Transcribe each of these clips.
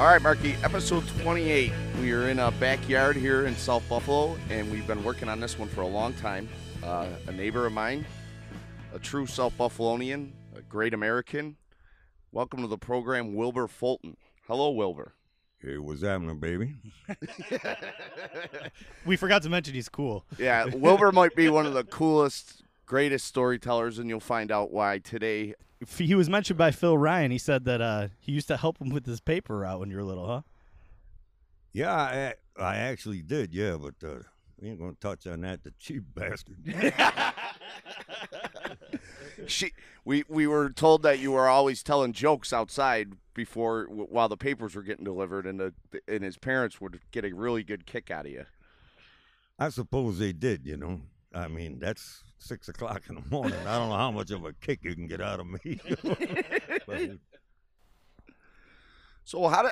All right, Marky, episode 28. We are in a backyard here in South Buffalo, and we've been working on this one for a long time. Uh, a neighbor of mine, a true South Buffalonian, a great American. Welcome to the program, Wilbur Fulton. Hello, Wilbur. Hey, what's happening, baby? We forgot to mention he's cool. Yeah, Wilbur might be one of the coolest, greatest storytellers, and you'll find out why today. F- He was mentioned by Phil Ryan. He said that uh, he used to help him with his paper route when you were little, huh? Yeah, I, I actually did, yeah, but uh, we ain't gonna touch on that, the cheap bastard. She, we, we were told that you were always telling jokes outside before, while the papers were getting delivered, and the and his parents would get a really good kick out of you. I suppose they did, you know. I mean, that's six o'clock in the morning. I don't know how much of a kick you can get out of me. But So how do,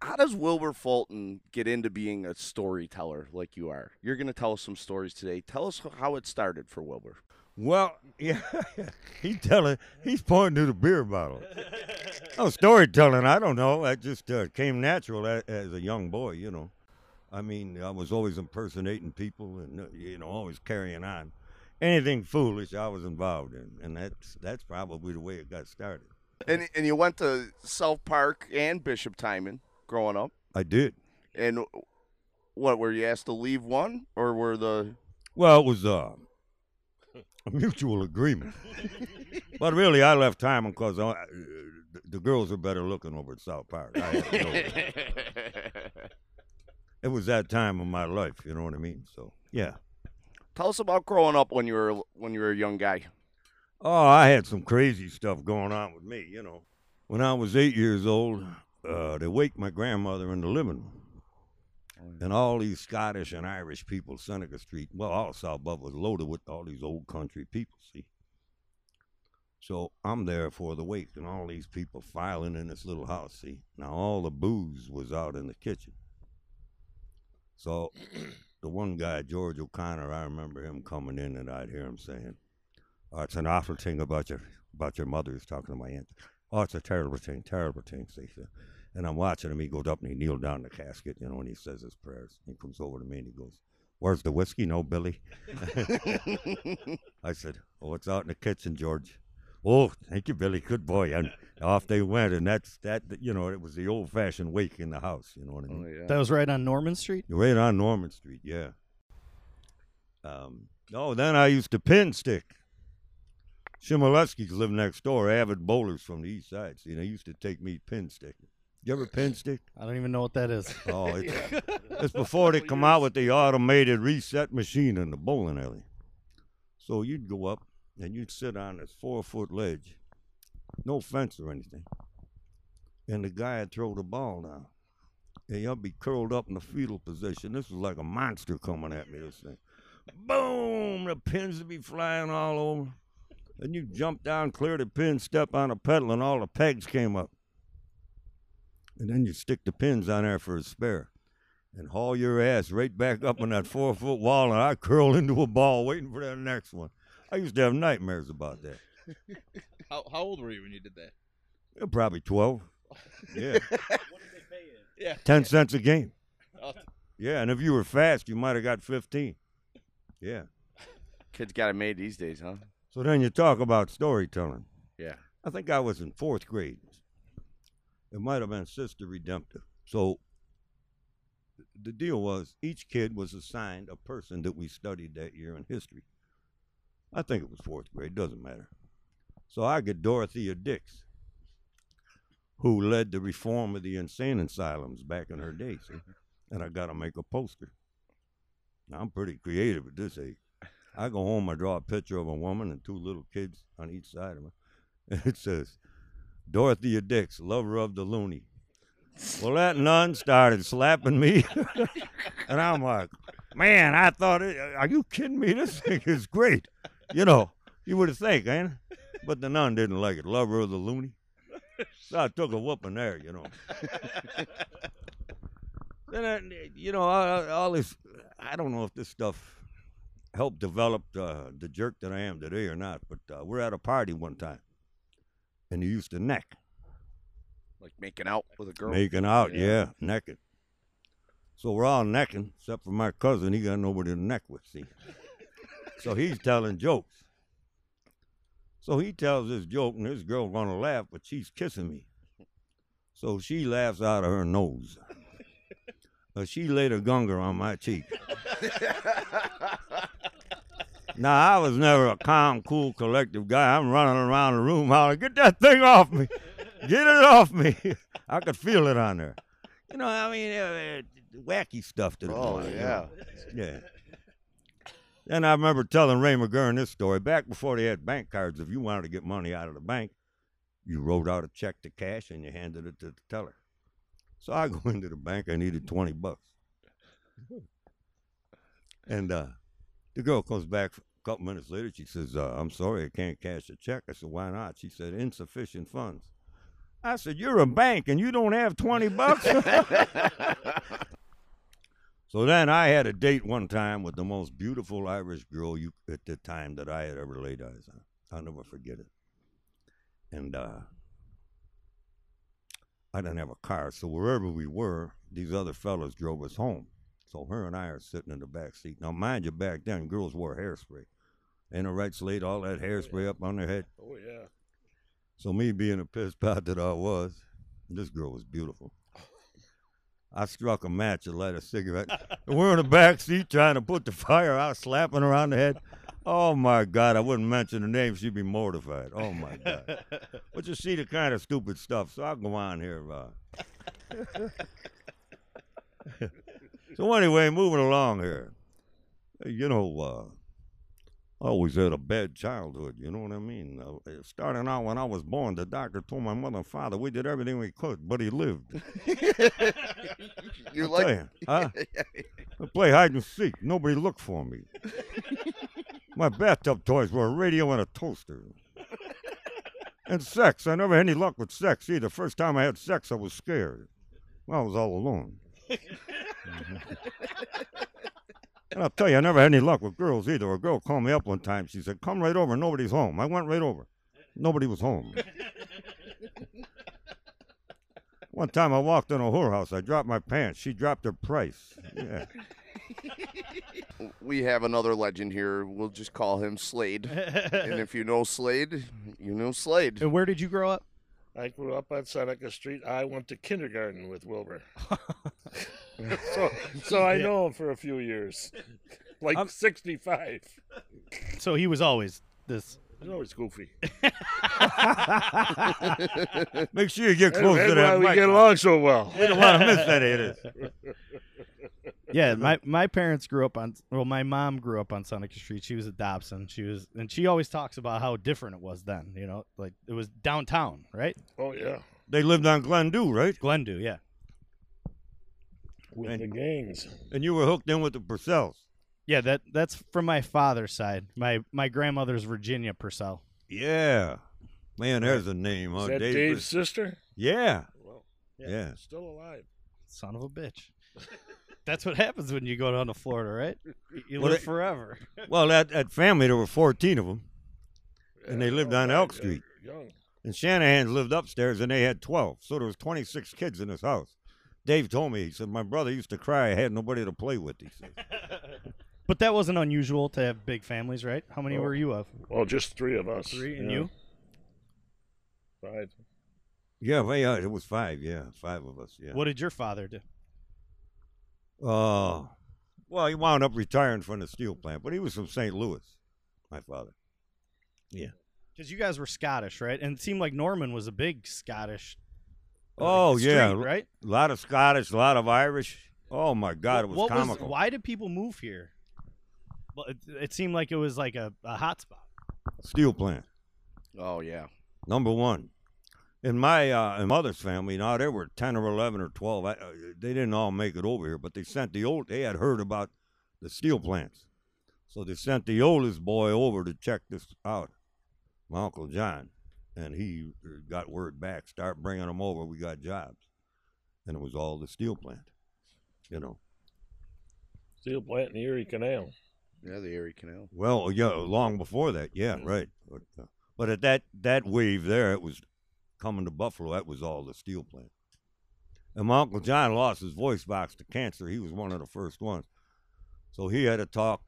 how does Wilbur Fulton get into being a storyteller like you are? You're going to tell us some stories today. Tell us how it started for Wilbur. Well, yeah, he's telling, he's pointing to the beer bottle. Oh, storytelling, I don't know. That just uh, came natural as, as a young boy, you know. I mean, I was always impersonating people and, uh, you know, always carrying on. Anything foolish, I was involved in. And that's, that's probably the way it got started. And and you went to South Park and Bishop Timon growing up. I did. And what were you asked to leave one, or were the Well, it was uh, a mutual agreement. but really, I left Timon because uh, the, girls were better looking over at South Park. I had to know. it was that time of my life, you know what I mean? So, yeah. Tell us about growing up when you were when you were a young guy. Oh, I had some crazy stuff going on with me, you know. When I was eight years old, uh, they waked my grandmother in the living room. And all these Scottish and Irish people, Seneca Street, well, all South Buffalo was loaded with all these old country people, see. So I'm there for the wake, and all these people filing in this little house, see. Now, all the booze was out in the kitchen. So the one guy, George O'Connor, I remember him coming in, and I'd hear him saying, oh, it's an awful thing about your about your mother. He's talking to my aunt. Oh, it's a terrible thing, terrible thing. See, so, and I'm watching him. He goes up and he kneels down in the casket, you know, and he says his prayers. He comes over to me and he goes, "Where's the whiskey? No, Billy." I said, "Oh, it's out in the kitchen, George." Oh, thank you, Billy. Good boy. And off they went, and that's that. You know, it was the old-fashioned wake in the house. You know what I mean? Oh, yeah. That was right on Norman Street. Right on Norman Street, yeah. Um, oh, then I used to pin stick. Shimoleski's lived next door, avid bowlers from the east side. See, they used to take me pin sticking. You ever pin stick? I don't even know what that is. Oh, it's, it's before they come out with the automated reset machine in the bowling alley. So you'd go up and you'd sit on this four foot ledge, no fence or anything. And the guy would throw the ball down. And you'd be curled up in the fetal position. This was like a monster coming at me, this thing. Boom! The pins would be flying all over. And you jump down, clear the pin, step on a pedal, and all the pegs came up. And then you stick the pins on there for a spare and haul your ass right back up on that four foot wall, and I curl into a ball waiting for that next one. I used to have nightmares about that. How, how old were you when you did that? Yeah, Probably 12. Yeah. Yeah. 10 cents a game. Oh, Yeah, and if you were fast, you might have got 15. Yeah. Kids got it made these days, huh? So then you talk about storytelling. Yeah. I think I was in fourth grade. It might have been Sister Redemptive. So the deal was each kid was assigned a person that we studied that year in history. I think it was fourth grade, doesn't matter. So I get Dorothea Dix, who led the reform of the insane asylums back in her day. See? And I got to make a poster. Now, I'm pretty creative at this age. I go home, I draw a picture of a woman and two little kids on each side of her. And it says, Dorothea Dix, lover of the loony. Well, that nun started slapping me. and I'm like, man, I thought, it, are you kidding me? This thing is great. You know, you would think, ain't it? But the nun didn't like it. Lover of the loony. So I took a whooping there, you know. then, I, you know, all, all this, I don't know if this stuff helped develop uh, the jerk that I am today or not, but uh, we're at a party one time, and he used to neck. Like making out with a girl. Making out, Yeah. yeah. necking. So we're all necking, except for my cousin. He got nobody to neck with, see. So he's telling jokes. So he tells this joke, and this girl gonna laugh, but she's kissing me. So she laughs out of her nose. Uh, she laid a gunga on my cheek. now I was never a calm, cool, collective guy. I'm running around the room hollering, "Get that thing off me! Get it off me!" I could feel it on her. You know, I mean, uh, wacky stuff to the Oh boy, you yeah. know. Yeah. Then I remember telling Ray McGurn this story. Back before they had bank cards, if you wanted to get money out of the bank, you wrote out a check to cash and you handed it to the teller. So I go into the bank, I needed 20 bucks. And uh, the girl comes back a couple minutes later. She says, uh, I'm sorry, I can't cash a check. I said, why not? She said, insufficient funds. I said, you're a bank and you don't have 20 bucks? So then I had a date one time with the most beautiful Irish girl you at the time that I had ever laid eyes on. I'll never forget it. And uh, I didn't have a car, so wherever we were, these other fellas drove us home. So her and I are sitting in the back seat. Now, mind you, back then girls wore hairspray. Ain't a right slate, all that hairspray up on their head. Oh yeah. So me being a piss pot that I was, this girl was beautiful. I struck a match and light a cigarette. And we're in the back seat trying to put the fire out, slapping her on the head. Oh my God, I wouldn't mention her name, she'd be mortified. Oh my God. But you see the kind of stupid stuff, so I'll go on here. Uh. so anyway, moving along here. You know, uh, I always had a bad childhood, you know what I mean? Uh, starting out when I was born, the doctor told my mother and father we did everything we could, but he lived. You like you, huh? I play hide and seek. Nobody looked for me. My bathtub toys were a radio and a toaster. And sex. I never had any luck with sex either. First time I had sex, I was scared. Well, I was all alone. And I'll tell you, I never had any luck with girls either. A girl called me up one time. She said, Come right over. Nobody's home. I went right over. Nobody was home. One time I walked in a whorehouse. I dropped my pants. She dropped her price. Yeah. we have another legend here. We'll just call him Slade. and if you know Slade, you know Slade. and where did you grow up? I grew up on Seneca Street. I went to kindergarten with Wilbur. so so I know him for a few years. Like I'm- 65. So he was always this. He's always goofy. Make sure you get That's close to that why we mic. get along so well. We don't want to miss that, of this. Yeah, my my parents grew up on. Well, my mom grew up on Seneca Street. She was at Dobson. She was, and she always talks about how different it was then. You know, like it was downtown, right? Oh yeah. They lived on Glendew, right? Glendew, yeah. With And- the gangs. And you were hooked in with the Purcells. Yeah, that that's from my father's side. My my grandmother's Virginia Purcell. Yeah. Man, there's a name, huh? Is that Dave Dave's Purcell. sister? Yeah. Well, Yeah. Still alive. Son of a bitch. That's what happens when you go down to Florida, right? You- You Well, live it- forever. Well, that, that family, there were 14 of them. And they lived on Elk Street. Young. And Shanahan's lived upstairs and they had 12. So there was 26 kids in this house. Dave told me, he said, my brother used to cry. I had nobody to play with, he said. But that wasn't unusual to have big families, right? How many Oh. were you of? Well, just three of us. Three, and yeah. you? Five. Yeah, well, yeah, it was five. Yeah, five of us. Yeah. What did your father do? Uh, well, he wound up retiring from the steel plant, but he was from St. Louis, my father. Yeah. Because you guys were Scottish, right? And it seemed like Norman was a big Scottish. uh, Oh, street, yeah. right? A lot of Scottish, a lot of Irish. Oh, my God, it was what comical. why did people move here? Well, it, it seemed like it was like a, a hot spot. Steel plant. Oh yeah. Number one. In my uh, mother's family, now there were ten or eleven or twelve. I, uh, they didn't all make it over here, but they sent the old. They had heard about the steel plants, so they sent the oldest boy over to check this out. My uncle John, and he uh, got word back. Start bringing them over. We got jobs, and it was all the steel plant. You know. Steel plant in the Erie Canal. Yeah, the Erie Canal. Well, yeah, long before that, yeah, right. But, uh, but at that that wave there, it was coming to Buffalo, that was all the steel plant. And my Uncle John lost his voice box to cancer. He was one of the first ones. So he had to talk,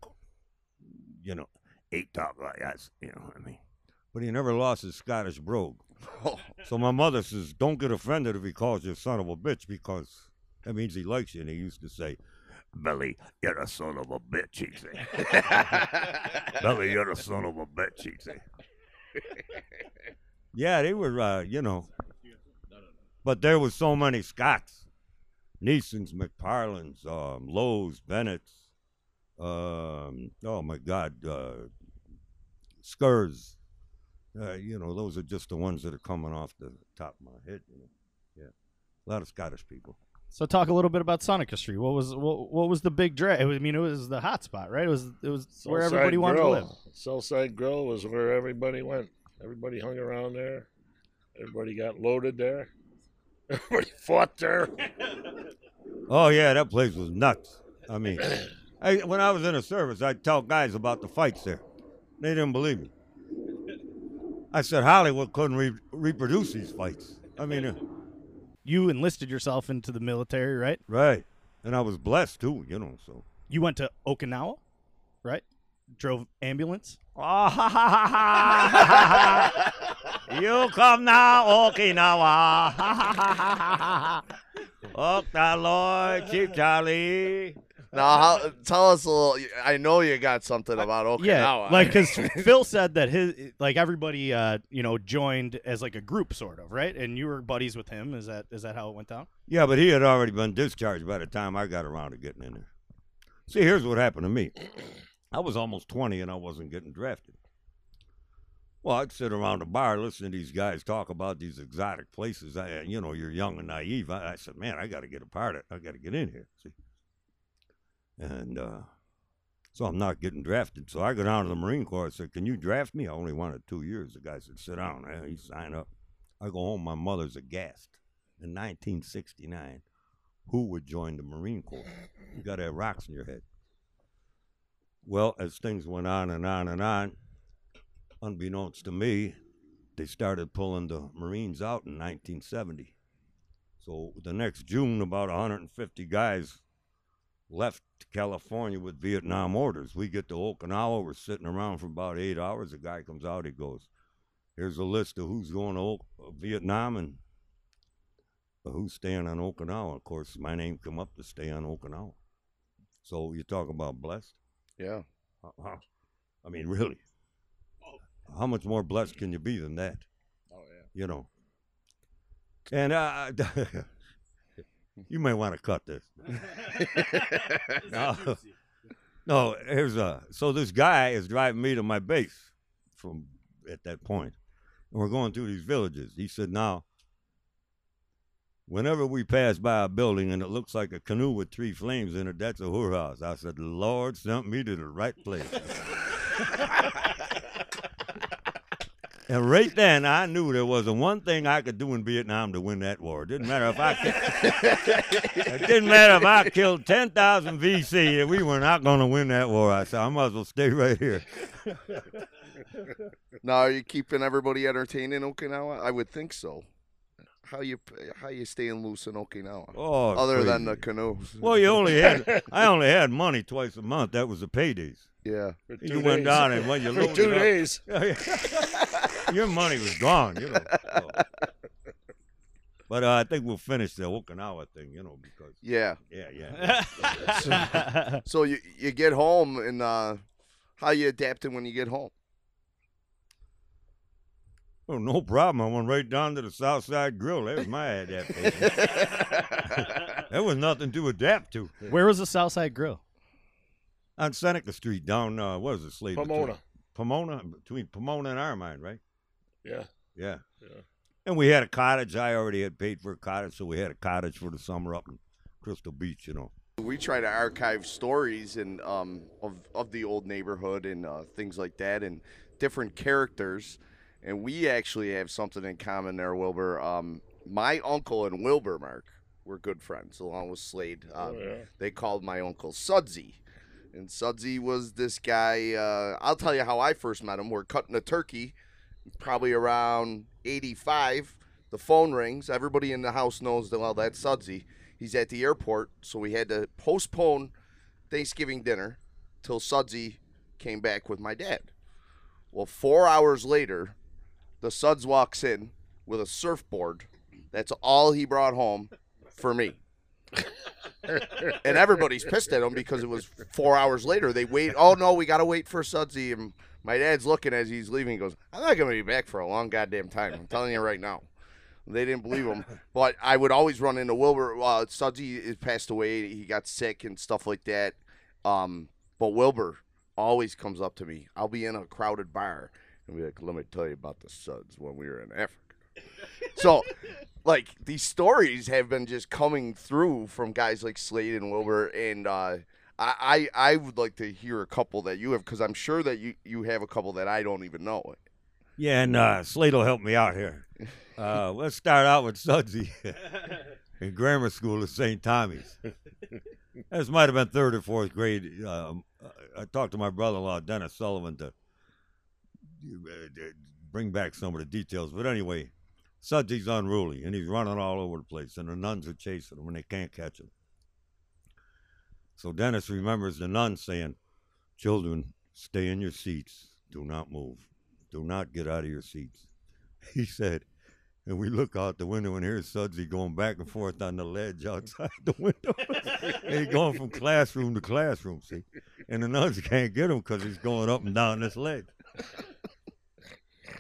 you know, eight talk like that, you know what I mean? But he never lost his Scottish brogue. So my mother says, don't get offended if he calls you a son of a bitch because that means he likes you. And he used to say, Billy, you're a son of a bitch, he'd say. Billy, you're a son of a bitch, he'd say. Yeah, they were, uh, you know. But there was so many Scots. Neeson's, McParlin's, um, Lowe's, Bennett's, um, oh my God, uh, Skurs. Uh, you know, those are just the ones that are coming off the top of my head. You know, yeah, a lot of Scottish people. So talk a little bit about Seneca Street. What was what, what was the big drag? I mean, it was the hot spot, right? It was it was where Southside everybody wanted Grill. to live. Southside Grill was where everybody went. Everybody hung around there. Everybody got loaded there. Everybody fought there. Oh yeah, that place was nuts. I mean, I, when I was in the service, I'd tell guys about the fights there. They didn't believe me. I said Hollywood couldn't re- reproduce these fights. I mean, uh, You enlisted yourself into the military, right? right? And I was blessed too, you know. So You went to Okinawa, right? Drove ambulance. you come now, Okinawa. Oak the Lord, Chief Charlie. now, how, tell us a little. I know you got something about Okinawa. Yeah, like because Phil said that his like everybody, uh, you know, joined as like a group, sort of, right? And you were buddies with him. Is that is that how it went down? Yeah, but he had already been discharged by the time I got around to getting in there. See, here's what happened to me. I was almost 20 and I wasn't getting drafted. Well, I'd sit around the bar listening to these guys talk about these exotic places. I, you know, you're young and naive. I, I said, man, I got to get a part of it. I got to get in here. See? And uh, so I'm not getting drafted. So I go down to the Marine Corps. I said, can you draft me? I only wanted two years. The guy said, sit down. Eh, He signed up. I go home. My mother's aghast. In 1969, who would join the Marine Corps? You got to have rocks in your head. Well, as things went on and on and on, unbeknownst to me, they started pulling the Marines out in 1970. So the next June, about 150 guys left California with Vietnam orders. We get to Okinawa, we're sitting around for about eight hours. A guy comes out, he goes, Here's a list of who's going to uh, Vietnam and uh, who's staying on Okinawa. Of course, my name come up to stay on Okinawa. So you talk about blessed. Yeah. Uh, uh, I mean, really. How much more blessed can you be than that? Oh yeah. You know. And uh, you may want to cut this. no, no, here's a. So this guy is driving me to my base from at that point, and we're going through these villages. He said, "Now, whenever we pass by a building and it looks like a canoe with three flames in it, that's a whorehouse." I said, "The Lord sent me to the right place." And right then, I knew there wasn't one thing I could do in Vietnam to win that war. It didn't matter if I, ki- it didn't matter if I killed ten thousand VC. We were not going to win that war. I said, I might as well stay right here. Now, are you keeping everybody entertained in Okinawa? I would think so. How you how you staying loose in Okinawa? Oh, it's Other than the canoes. well, you only had I only had money twice a month. That was the paydays. Yeah. For You two went down and when you for two up- days. your money was gone, you know. so. But uh, I think we'll finish the Okinawa thing, you know, because Yeah. yeah, yeah. So you you get home and uh, how you adapting when you get home? Oh, no problem. I went right down to the Southside Grill. That was my adaptation. there was nothing to adapt to. Where was the Southside Grill? On Seneca Street, down, uh, what is it, Slade? Pomona. Pomona, between Pomona and Armine, right? Yeah. Yeah. Yeah. And we had a cottage. I already had paid for a cottage, so we had a cottage for the summer up in Crystal Beach, you know. We try to archive stories and um, of of the old neighborhood and uh, things like that, and different characters. And we actually have something in common there, Wilbur. Um, my uncle and Wilbur Mark were good friends, along with Slade. Oh, Um, yeah. They called my uncle Sudsy, and Sudsy was this guy. Uh, I'll tell you how I first met him. We're cutting a turkey, probably around '85. The phone rings. Everybody in the house knows that well that's Sudsy. He's at the airport, so we had to postpone Thanksgiving dinner till Sudsy came back with my dad. Well, four hours later, the Suds walks in with a surfboard. That's all he brought home for me. and everybody's pissed at him because it was four hours later. They wait. Oh no, we gotta wait for Sudsy. And my dad's looking as he's leaving. He goes, "I'm not gonna be back for a long goddamn time. I'm telling you right now." They didn't believe him, but I would always run into Wilbur. Uh, Sudsy passed away. He got sick and stuff like that. Um, but Wilbur always comes up to me. I'll be in a crowded bar and be like, "Let me tell you about the Suds when we were in Africa." so, like these stories have been just coming through from guys like Slade and Wilbur, and uh, I, I I would like to hear a couple that you have because I'm sure that you you have a couple that I don't even know. Yeah, and uh, Slade will help me out here. Uh, let's start out with Sudsy in grammar school at St. Tommy's. This might have been third or fourth grade. Um, I talked to my brother-in-law Dennis Sullivan to uh, Uh, bring back some of the details. But anyway, Sudsy's unruly and he's running all over the place, and the nuns are chasing him and they can't catch him. So Dennis remembers the nuns saying, "Children, stay in your seats. Do not move. Do not get out of your seats." He said, and we look out the window and here's Sudsy going back and forth on the ledge outside the window. he's going from classroom to classroom, see? And the nuns can't get him because he's going up and down this ledge.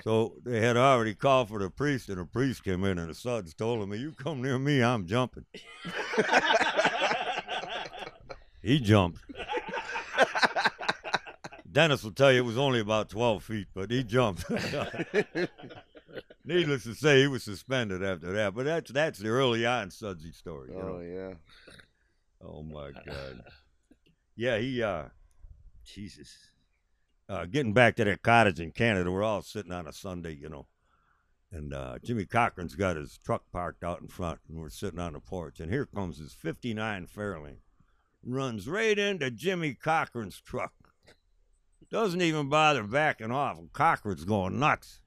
So they had already called for the priest, and the priest came in, and the Suds told him, You come near me, I'm jumping. he jumped. Dennis will tell you it was only about 12 feet, but he jumped. Needless to say, he was suspended after that. But that's that's the early on Sudsy story. You Oh know? yeah. Oh my God. Yeah, he uh Jesus. Uh getting back to that cottage in Canada, we're all sitting on a Sunday, you know. And uh Jimmy Cochran's got his truck parked out in front and we're sitting on the porch and here comes his fifty nine Fairlane. Runs right into Jimmy Cochran's truck. Doesn't even bother backing off. And Cochran's going nuts.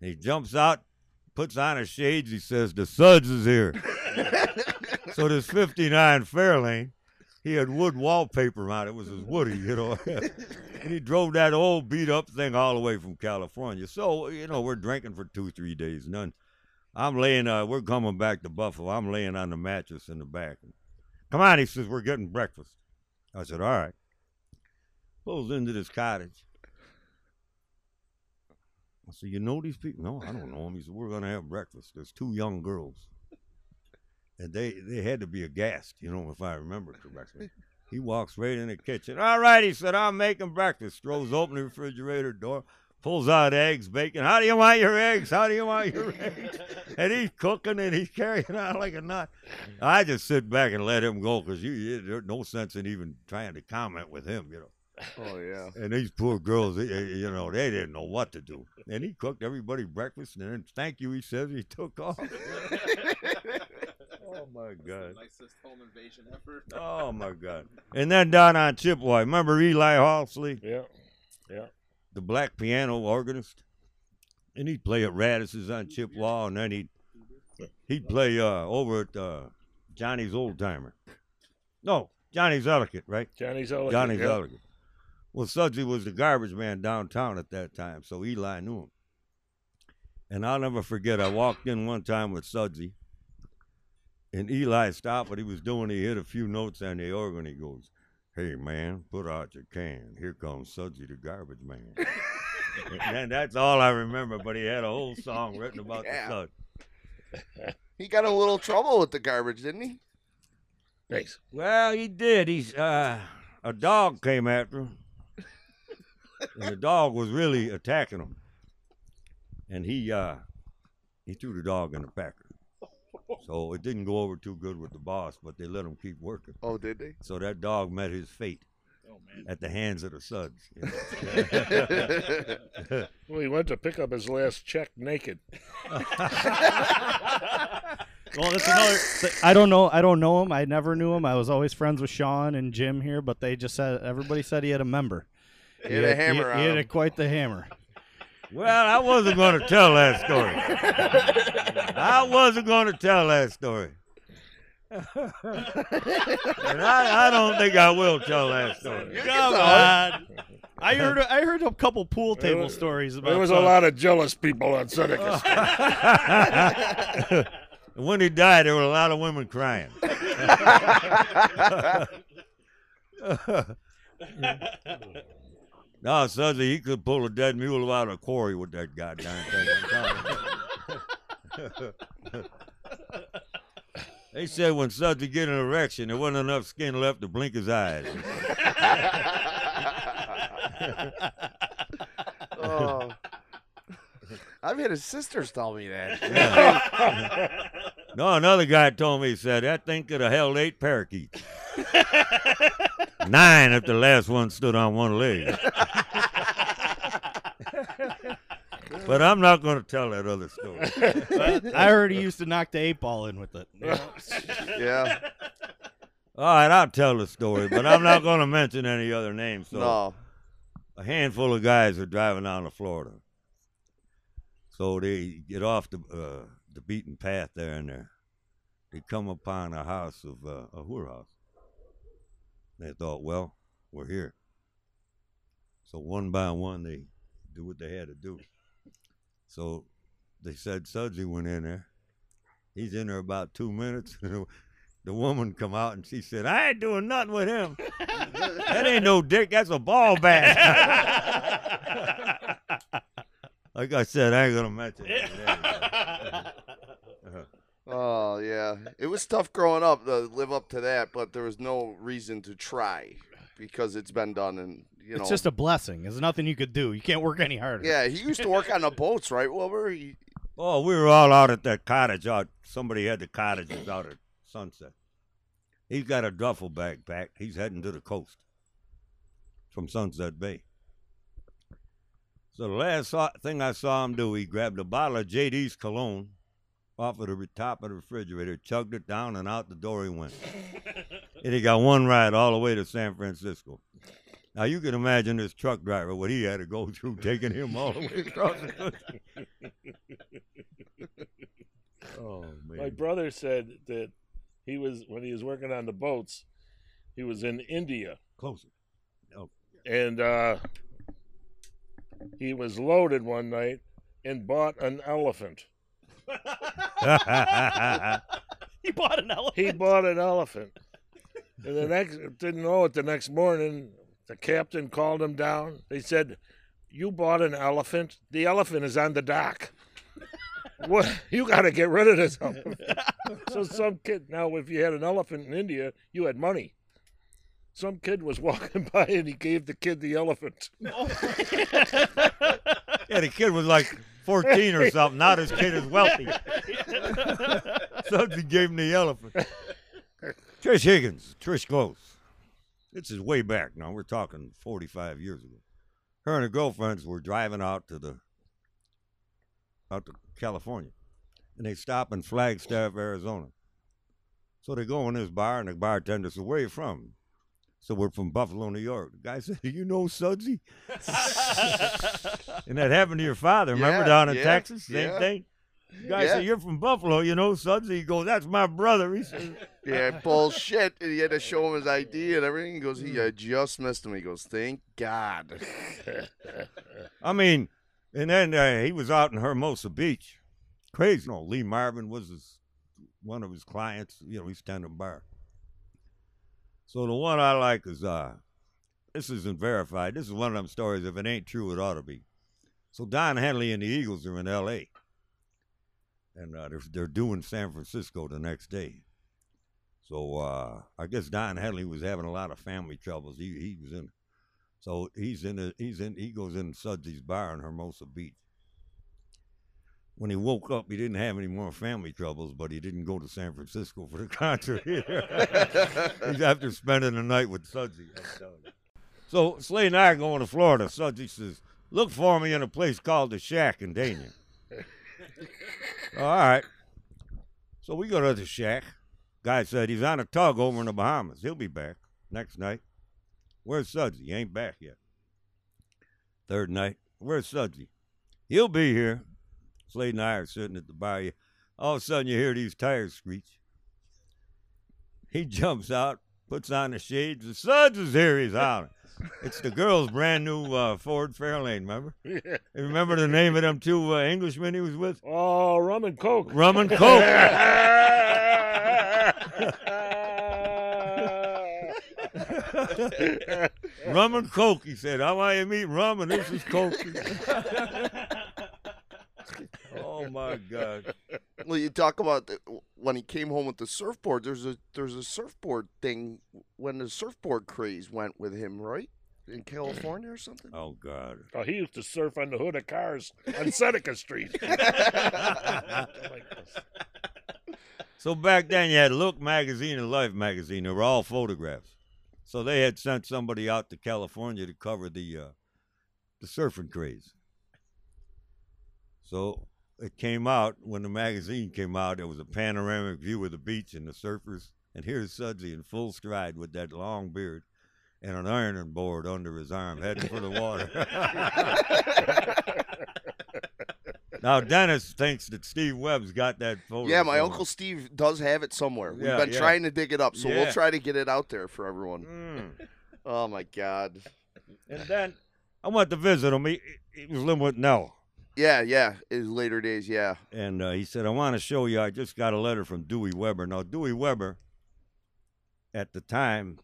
He jumps out, puts on his shades. He says, "The Suds is here." so this '59 Fairlane, he had wood wallpaper on it. Was his Woody, you know. and he drove that old beat up thing all the way from California. So you know, we're drinking for two, three days. None. I'm laying. Uh, we're coming back to Buffalo. I'm laying on the mattress in the back. Come on, he says, we're getting breakfast. I said, all right. Pulls into this cottage. I said, you know these people? No, I don't know them. He said, we're going to have breakfast. There's two young girls. And they, they had to be aghast, you know, if I remember correctly. He walks right in the kitchen. All right, he said, I'm making breakfast. Throws open the refrigerator door, pulls out eggs, bacon. How do you want your eggs? How do you want your eggs? And he's cooking and he's carrying on like a nut. I just sit back and let him go because you, you, there's no sense in even trying to comment with him, you know. Oh yeah. And these poor girls, they- you know, they didn't know what to do. And he cooked everybody breakfast, and then thank you, he says, he took off. oh my God. Nicest home invasion ever. Oh my God. And then down on Chippewa, remember Eli Halsley, Yeah. Yeah. the black piano organist? And he'd play at Radiss's on Chippewa, and then he'd he'd play uh, over at uh, Johnny's Old Timer. No, Johnny's Ellicott, right? Johnny's Ellicott. Johnny's yeah. Ellicott. Well, Sudsy was the garbage man downtown at that time, so Eli knew him. And I'll never forget, I walked in one time with Sudsy, and Eli stopped what he was doing. He hit a few notes on the organ. He goes, Hey, man, put out your can. Here comes Sudsy the garbage man. and then that's all I remember, but he had a whole song written about Yeah. the Suds. He got a little trouble with the garbage, didn't he? Thanks. Well, he did. He's uh, a dog came after him, and the dog was really attacking him. And he uh, he threw the dog in the packer. So it didn't go over too good with the boss, but they let him keep working. Oh, did they? So that dog met his fate Oh man. at the hands of the Suds. you know. Well, he went to pick up his last check naked. Well, that's another. th- I don't know. I don't know him. I never knew him. I was always friends with Sean and Jim here, but they just said everybody said he had a member. He had a hammer he, he had a, quite the hammer. Well, I wasn't going to tell that story. I wasn't going to tell that story. and I, I don't think I will tell that story. Come on. I heard I heard a couple pool table was- stories about There was a lot of jealous people on Seneca Street. And when he died, there were a lot of women crying. no, Sudsy, he could pull a dead mule out of a quarry with that goddamn thing. I'm telling you. they said when Sudsy get an erection, there wasn't enough skin left to blink his eyes. oh. I've had his sisters tell me that. No, another guy told me, he said, that thing could have held eight parakeets. Nine if the last one stood on one leg. but I'm not going to tell that other story. I already used to knock the eight ball in with it. yeah. All right, I'll tell the story, but I'm not going to mention any other names. So No. a handful of guys are driving down to Florida. So they get off the uh, the beaten path there, and they're- they come upon a house of uh, a whorehouse. They thought, well, we're here. So one by one, they do what they had to do. So they said Sudsy went in there. He's in there about two minutes. the woman come out and she said, I ain't doing nothing with him. that ain't no dick. That's a ball bag. like I said, I ain't gonna mention it. Oh yeah, it was tough growing up to live up to that, but there was no reason to try because it's been done, and you know. It's just a blessing. There's nothing you could do. You can't work any harder. yeah, he used to work on the boats, right, Wilbur? He, Oh, we were all out at that cottage out. Somebody had the cottages out at Sunset. He's got a duffel bag packed. He's heading to the coast from Sunset Bay. So the last thing I saw him do, he grabbed a bottle of JD's cologne off of the top of the refrigerator, chugged it down, and out the door he went. and he got one ride all the way to San Francisco. Now you can imagine this truck driver what he had to go through taking him all the way across the country. oh man! My brother said that he was when he was working on the boats, he was in India Closer. and uh, he was loaded one night and bought an elephant. He bought an elephant. He bought an elephant, and the next didn't know it. The next morning, the captain called him down. They said, "You bought an elephant. The elephant is on the dock. What? You got to get rid of this elephant." so some kid now, if you had an elephant in India, you had money. Some kid was walking by and he gave the kid the elephant. yeah, the kid was like 14 or something. Now this kid is wealthy. Something gave him the elephant. Trish Higgins, Trish Close. This is way back now. We're talking 45 years ago. Her and her girlfriends were driving out to the out to California, and they stop in Flagstaff, Arizona. So they go in this bar, and the bartender says, "Where you from?" So we're from Buffalo, New York. The guy said, "Do you know Sudsy?" and that happened to your father. Remember Yeah, down in yeah, Texas, same yeah. thing. The guy Yeah. said, "You're from Buffalo, you know Sudsy." He goes, "That's my brother." He said, yeah, bullshit. And he had to show him his ID and everything. He goes, he Mm. uh, just missed him. He goes, thank God. I mean, and then uh, he was out in Hermosa Beach. Crazy. No, Lee Marvin was his, one of his clients. You know, he's standing bar. So the one I like is uh, this isn't verified. This is one of them stories. If it ain't true, it ought to be. So Don Henley and the Eagles are in L.A. and uh, they're they're doing San Francisco the next day. So uh, I guess Don Henley was having a lot of family troubles. He he was in so he's in a, he's in he goes in Sudsy's bar in Hermosa Beach. When he woke up, he didn't have any more family troubles, but he didn't go to San Francisco for the concert he's after spending the night with Sudsy. So Slade and I are going to Florida. Sudsy says, "Look for me in a place called the Shack in Dania." All right. So we go to the Shack. Guy said he's on a tug over in the Bahamas. He'll be back next night. Where's Sudsy? He ain't back yet. Third night. Where's Sudsy? He'll be here. Slade and I are sitting at the bar. All of a sudden, you hear these tires screech. He jumps out, puts on the shades. The Suds is here. He's hollering. It's the girl's brand new uh, Ford Fairlane, remember? Yeah. Remember the name of them two uh, Englishmen he was with? Oh, rum and coke. Rum and Coke. rum and Coke, he said. How are you meet rum and this is Coke? oh my God. Well, you talk about the, when he came home with the surfboard. There's a there's a surfboard thing when the surfboard craze went with him, right? In California or something. Oh God. Oh, he used to surf on the hood of cars on Seneca Street. So back then you had Look magazine and Life magazine. They were all photographs. So they had sent somebody out to California to cover the uh, the surfing craze. So it came out when the magazine came out. There was a panoramic view of the beach and the surfers. And here's Sudsy in full stride with that long beard and an ironing board under his arm, heading for the water. now Dennis thinks that Steve Webb's got that photo. Yeah, my somewhere. uncle Steve does have it somewhere. We've Yeah, been yeah. trying to dig it up, so Yeah. we'll try to get it out there for everyone. Mm. Oh my God. And then I went to visit him. He, he was living with Nell. Yeah, yeah. His later days, yeah. And uh, he said, I want to show you. I just got a letter from Dewey Weber. Now, Dewey Weber, at the time,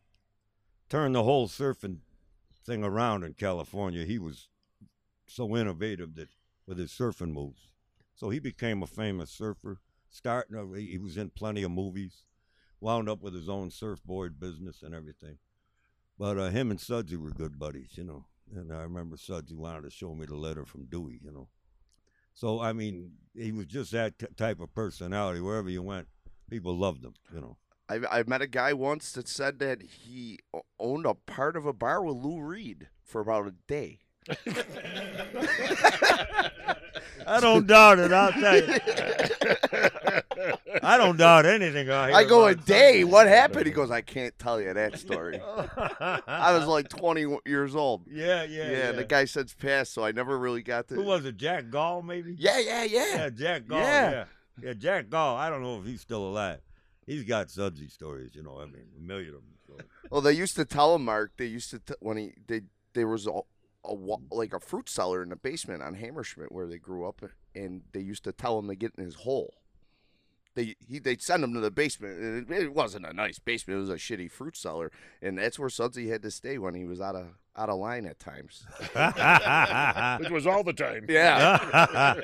turned the whole surfing thing around in California. He was so innovative that with his surfing moves. So he became a famous surfer. Starting, he he was in plenty of movies. Wound up with his own surfboard business and everything. But uh, him and Sudsy were good buddies, you know. And I remember Sudsy wanted to show me the letter from Dewey, you know. So I mean, he was just that t- type of personality. Wherever you went, people loved him. You know. I I met a guy once that said that he owned a part of a bar with Lou Reed for about a day. I don't doubt it. I'll tell you. I don't doubt anything. I, I go a day. something. What happened? He goes, I can't tell you that story. I was like 20 years old. yeah, yeah, yeah. the guy since passed, so I never really got to. Who was it? Jack Gall, maybe. Yeah, yeah, yeah. Yeah, Jack Gall. Yeah. Yeah. yeah, Jack Gall. I don't know if he's still alive. He's got Sudsy stories, you know. I mean, a million of them. So. Well, they used to tell him, Mark. They used to t- when he they there was a, a like a fruit cellar in the basement on Hammersmith where they grew up, and they used to tell him to get in his hole. They he they'd send him to the basement. and It, it wasn't a nice basement; it was a shitty fruit cellar, and that's where Sudsy had to stay when he was out of out of line at times. Which was all the time. Yeah,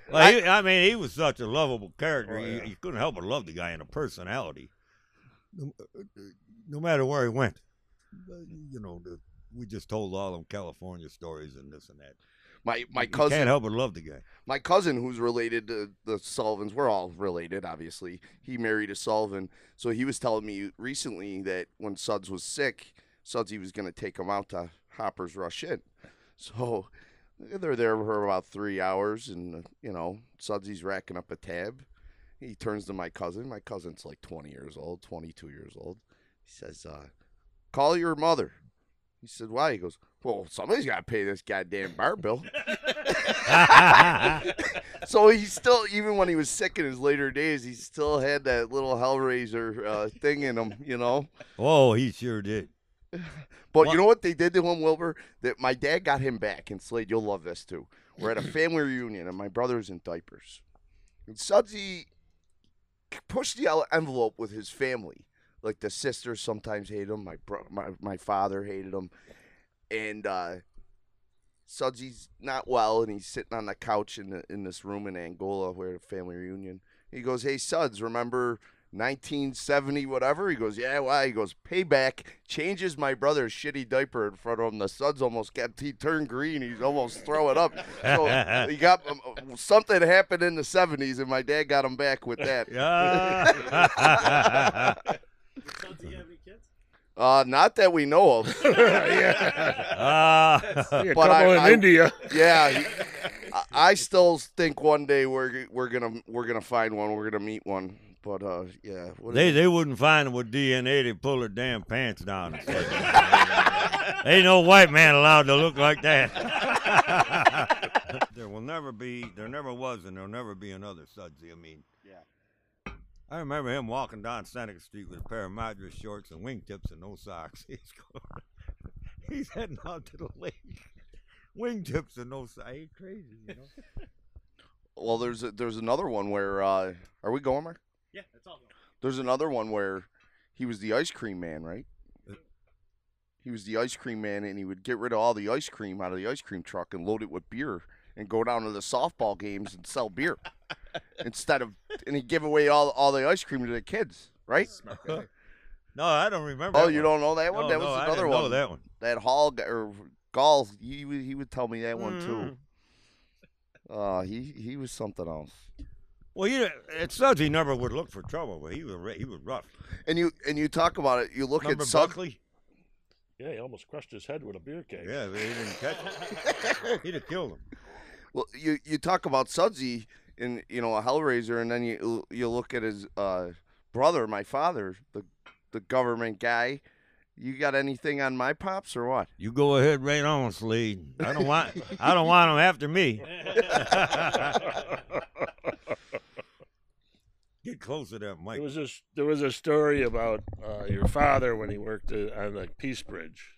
well, he, I mean, he was such a lovable character. Oh, you, yeah. you couldn't help but love the guy and a personality. No, uh, uh, no matter where he went, Uh, mm. you know, the, we just told all them California stories and this and that. My my You cousin can't help but love the guy. my cousin who's related to the Sullivans, we're all related, obviously. He married a Sullivan. So he was telling me recently that when Suds was sick, Sudsy was going to take him out to Hopper's Rush Inn. So they're there for about three hours, and, you know, Sudsy's racking up a tab. He turns to my cousin. My cousin's like 20 years old, 22 years old. He says, uh, Call your mother. He said, Why? He goes, Well, somebody's got to pay this goddamn bar bill. So he still, even when he was sick in his later days, he still had that little Hellraiser uh, thing in him, you know. oh, he sure did. But What- you know what they did to him, Wilbur? That my dad got him back. And Slade, you'll love this too. We're at a family reunion, and my brother's in diapers. And Sudsy pushed the envelope with his family. Like the sisters sometimes hated him. My bro- my my father hated him, and uh, Sudsy's not well, and he's sitting on the couch in the, in this room in Angola where a family reunion. He goes, "Hey Suds, remember 1970 whatever?" He goes, "Yeah, why?" He goes, "Payback." Changes my brother's shitty diaper in front of him. The Suds almost got he turned green. He's almost throwing up. So he got um, something happened in the 70s, and my dad got him back with that. Yeah. Uh, not that we know of. yeah. Ah. A But couple I- in I- India. Yeah, I, I still think one day we're we're gonna we're gonna find one. We're gonna meet one. But uh, yeah, what They they wouldn't find them with DNA. They pull their damn pants down. And say, Ain't no white man allowed to look like that. there will never be. There never was, and there'll never be another Sudsy. I mean, Yeah. I remember him walking down Seneca Street with a pair of Madras shorts and wingtips and no socks. He's going, he's heading out to the lake. Wingtips and no socks. I ain't crazy, you know. Well, there's a, there's another one where uh, are we going, Mark? Yeah, that's all. Going. There's another one where he was the ice cream man, right? Uh. He was the ice cream man, and he would get rid of all the ice cream out of the ice cream truck and load it with beer, and go down to the softball games and sell beer instead of, and he'd give away all all the ice cream to the kids, right? No, I don't remember. Oh, you one. don't know that one? No, that no, was I another didn't one. Know that one. That Hall g- or Gall, he would- he would tell me that one too. Uh, he he was something else. Well, you at Suds he never would look for trouble, but he was he was rough. And you and you talk about it. You look Remember at Sud- Buckley? Yeah, he almost crushed his head with a beer cage. Yeah, but he didn't catch him. He'd have killed him. Well, you you talk about Sudsy in you know a Hellraiser, and then you you look at his uh, brother, my father, the the government guy. You got anything on my pops or what? You go ahead right on, Slade. I don't want I don't want him after me. Get close to that There mic. was this. There was a story about uh, your father when he worked uh, on the Peace Bridge.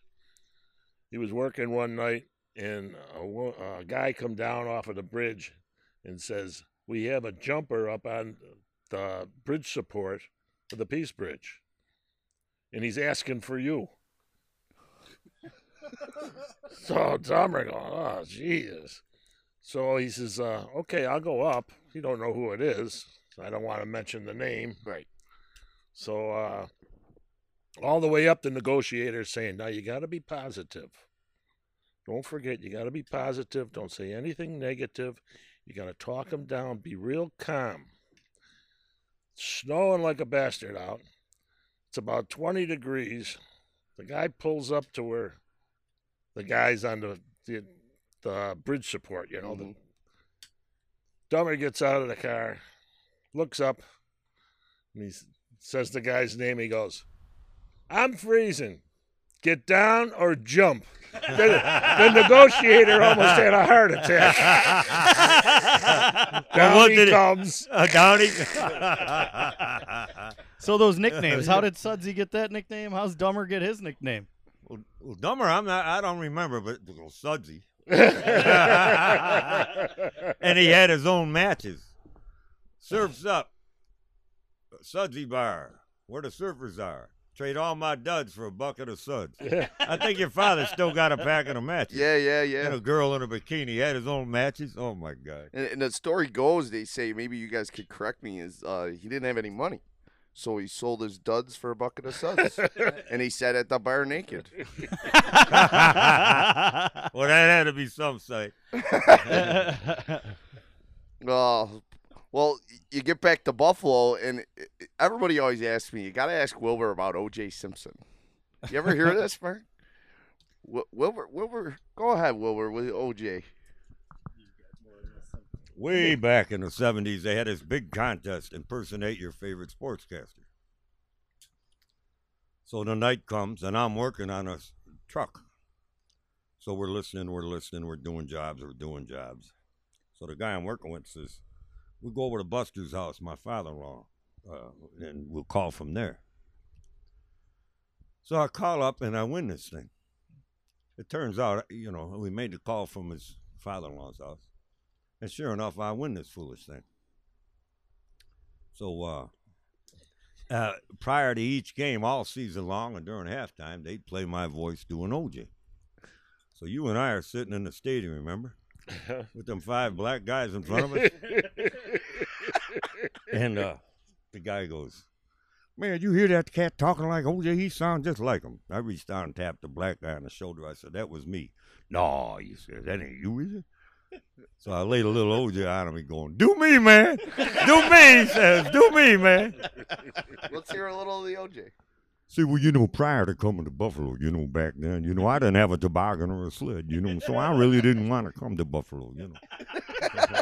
He was working one night, and a, a guy come down off of the bridge, and says, "We have a jumper up on the bridge support for the Peace Bridge, and he's asking for you." so Dahmer going, "Oh Jesus!" So he says, uh, "Okay, I'll go up." You don't know who it is. So I don't want to mention the name. Right. So uh, all the way up, the negotiator's saying, "Now you got to be positive. Don't forget, you got to be positive. Don't say anything negative. You got to talk them down. Be real calm. Snowing like a bastard out. It's about 20 degrees. The guy pulls up to where the guy's on the the, the bridge support. You know, the mm-hmm. Dummer gets out of the car, looks up, and he says the guy's name. He goes, I'm freezing. Get down or jump. The, the negotiator almost had a heart attack. Down what he comes. Uh, Downey. So those nicknames. How did Sudsy get that nickname? How's Dumber get his nickname? well, well, Dumber, I'm not. I don't remember, but well, Sudsy. and he had his own matches. Surfs up. Sudsy bar, where the surfers are. Trade all my duds for a bucket of suds. I think your father still got a pack of matches. Yeah, yeah, And yeah. a girl in a bikini he had his own matches. Oh my god. And, and the story goes, they say maybe you guys could correct me, is uh, he didn't have any money, so he sold his duds for a bucket of suds, and he sat at the bar naked. Well, that had to be some sight. Oh, well, you get back to Buffalo, and i- i- everybody always asks me, you got to ask Wilbur about O.J. Simpson. You ever hear this, Mark? Wilbur, Wilbur, go ahead, Wilbur, with O.J. Way back in the 70s, they had this big contest impersonate your favorite sportscaster. So the night comes, and I'm working on a truck. So we're listening, we're listening, we're doing jobs, we're doing jobs. So the guy I'm working with says, We'll go over to Buster's house, my father in law, uh, and we'll call from there. So I call up and I win this thing. It turns out, you know, we made the call from his father in law's house. And sure enough, I win this foolish thing. So, uh, uh, prior to each game, all season long and during halftime, they'd play my voice doing OJ. So you and I are sitting in the stadium, remember? With them five black guys in front of us. and uh, the guy goes, Man, you hear that cat talking like OJ? He sounds just like him. I reached down and tapped the black guy on the shoulder. I said, That was me. No, he said, That ain't you, is it? So I laid a little OJ on him. He going, Do me, man. Do me, he says. Do me, man. Let's hear a little of the O.J. See, well, you know, prior to coming to Buffalo, you know, back then, you know, I didn't have a toboggan or a sled, you know, so I really didn't want to come to Buffalo, you know.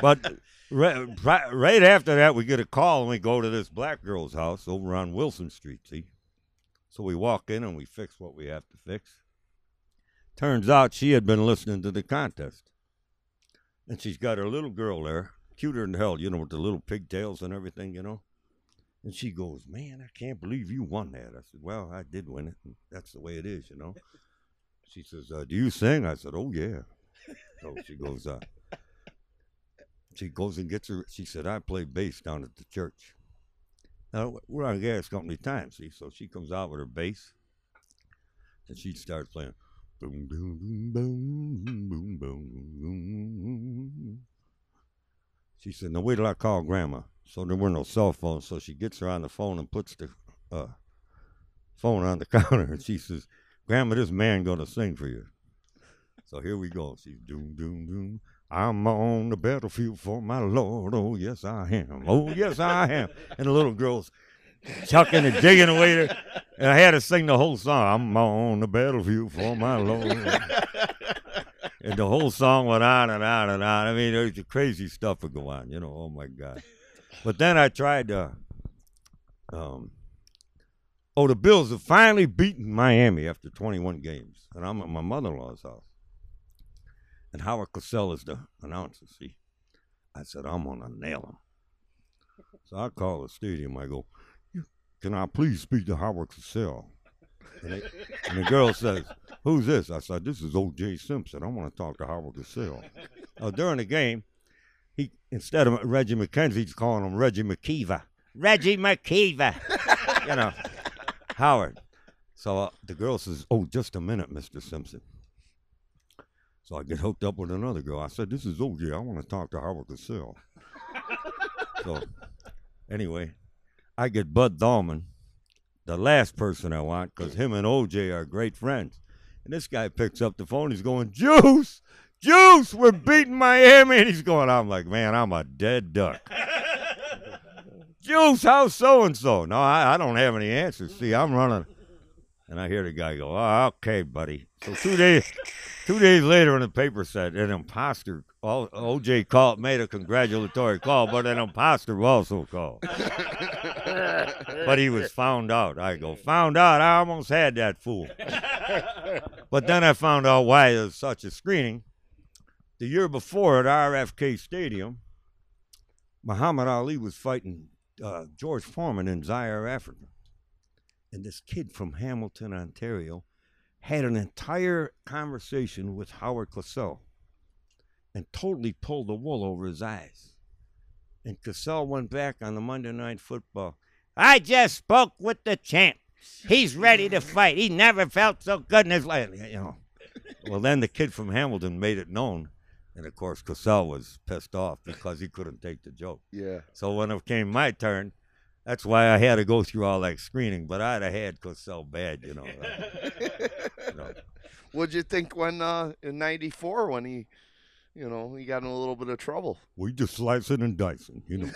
but right, right after that, we get a call and we go to this black girl's house over on Wilson Street, see? So we walk in and we fix what we have to fix. Turns out she had been listening to the contest. And she's got her little girl there, cuter than hell, you know, with the little pigtails and everything, you know. And she goes, Man, I can't believe you won that. I said, Well, I did win it. That's the way it is, you know. She says, uh, Do you sing? I said, Oh, yeah. So she goes, uh, she goes and gets her. She said, I play bass down at the church. Now, we're on gas company time, see? So she comes out with her bass and she starts playing. Boom, boom, boom, boom, boom, boom, boom. She said, Now wait till I call grandma. So there were no cell phones. So she gets her on the phone and puts the uh, phone on the counter. And she says, Grandma, this man to sing for you. So here we go. She's doom, doom, doom. I'm on the battlefield for my Lord. Oh, yes, I am. Oh, yes, I am. And the little girl's chucking and digging away there. And I had to sing the whole song. I'm on the battlefield for my Lord. And the whole song went on and on and on. I mean, there's the crazy stuff would go on, you know. Oh, my God. But then I tried to. Um, oh, the Bills have finally beaten Miami after 21 games. And I'm at my mother in law's house. And Howard Cosell is the announcer, see. I said, I'm to nail him. So I call the stadium. I go, Can I please speak to Howard Cosell? And, they, and the girl says, Who's this? I said, This is O.J. Simpson. I want to talk to Howard Cosell. Now, during the game, he instead of Reggie McKenzie, he's calling him Reggie McKeever. Reggie McKeever. you know, Howard. So uh, the girl says, Oh, just a minute, Mr. Simpson. So I get hooked up with another girl. I said, This is OJ. I want to talk to Howard Cosell. so anyway, I get Bud Dahlman, the last person I want, because him and OJ are great friends. And this guy picks up the phone. He's going, Juice! Juice! We're beating Miami. And he's going, I'm like, Man, I'm a dead duck. Juice, how's so and so? No, I, I don't have any answers. See, I'm running. And I hear the guy go, Oh, okay, buddy. So two days two days later in the paper said an imposter OJ called made a congratulatory call, but an imposter also called. but he was found out. I go, found out, I almost had that fool. but then I found out why there's such a screening. The year before at RFK Stadium, Muhammad Ali was fighting uh, George Foreman in Zaire, Africa. And this kid from Hamilton, Ontario, had an entire conversation with Howard Cosell and totally pulled the wool over his eyes. And Cosell went back on the Monday Night Football. I just spoke with the champ. He's ready to fight. He never felt so good in his life. You know. Well, then the kid from Hamilton made it known. And of course, Cosell was pissed off because he couldn't take the joke. Yeah. So when it came my turn, that's why I had to go through all that screening. But I'd have had Cosell bad, you know. you know. What'd you think when uh, in '94 when he, you know, he got in a little bit of trouble? We just slicing and dicing, you know.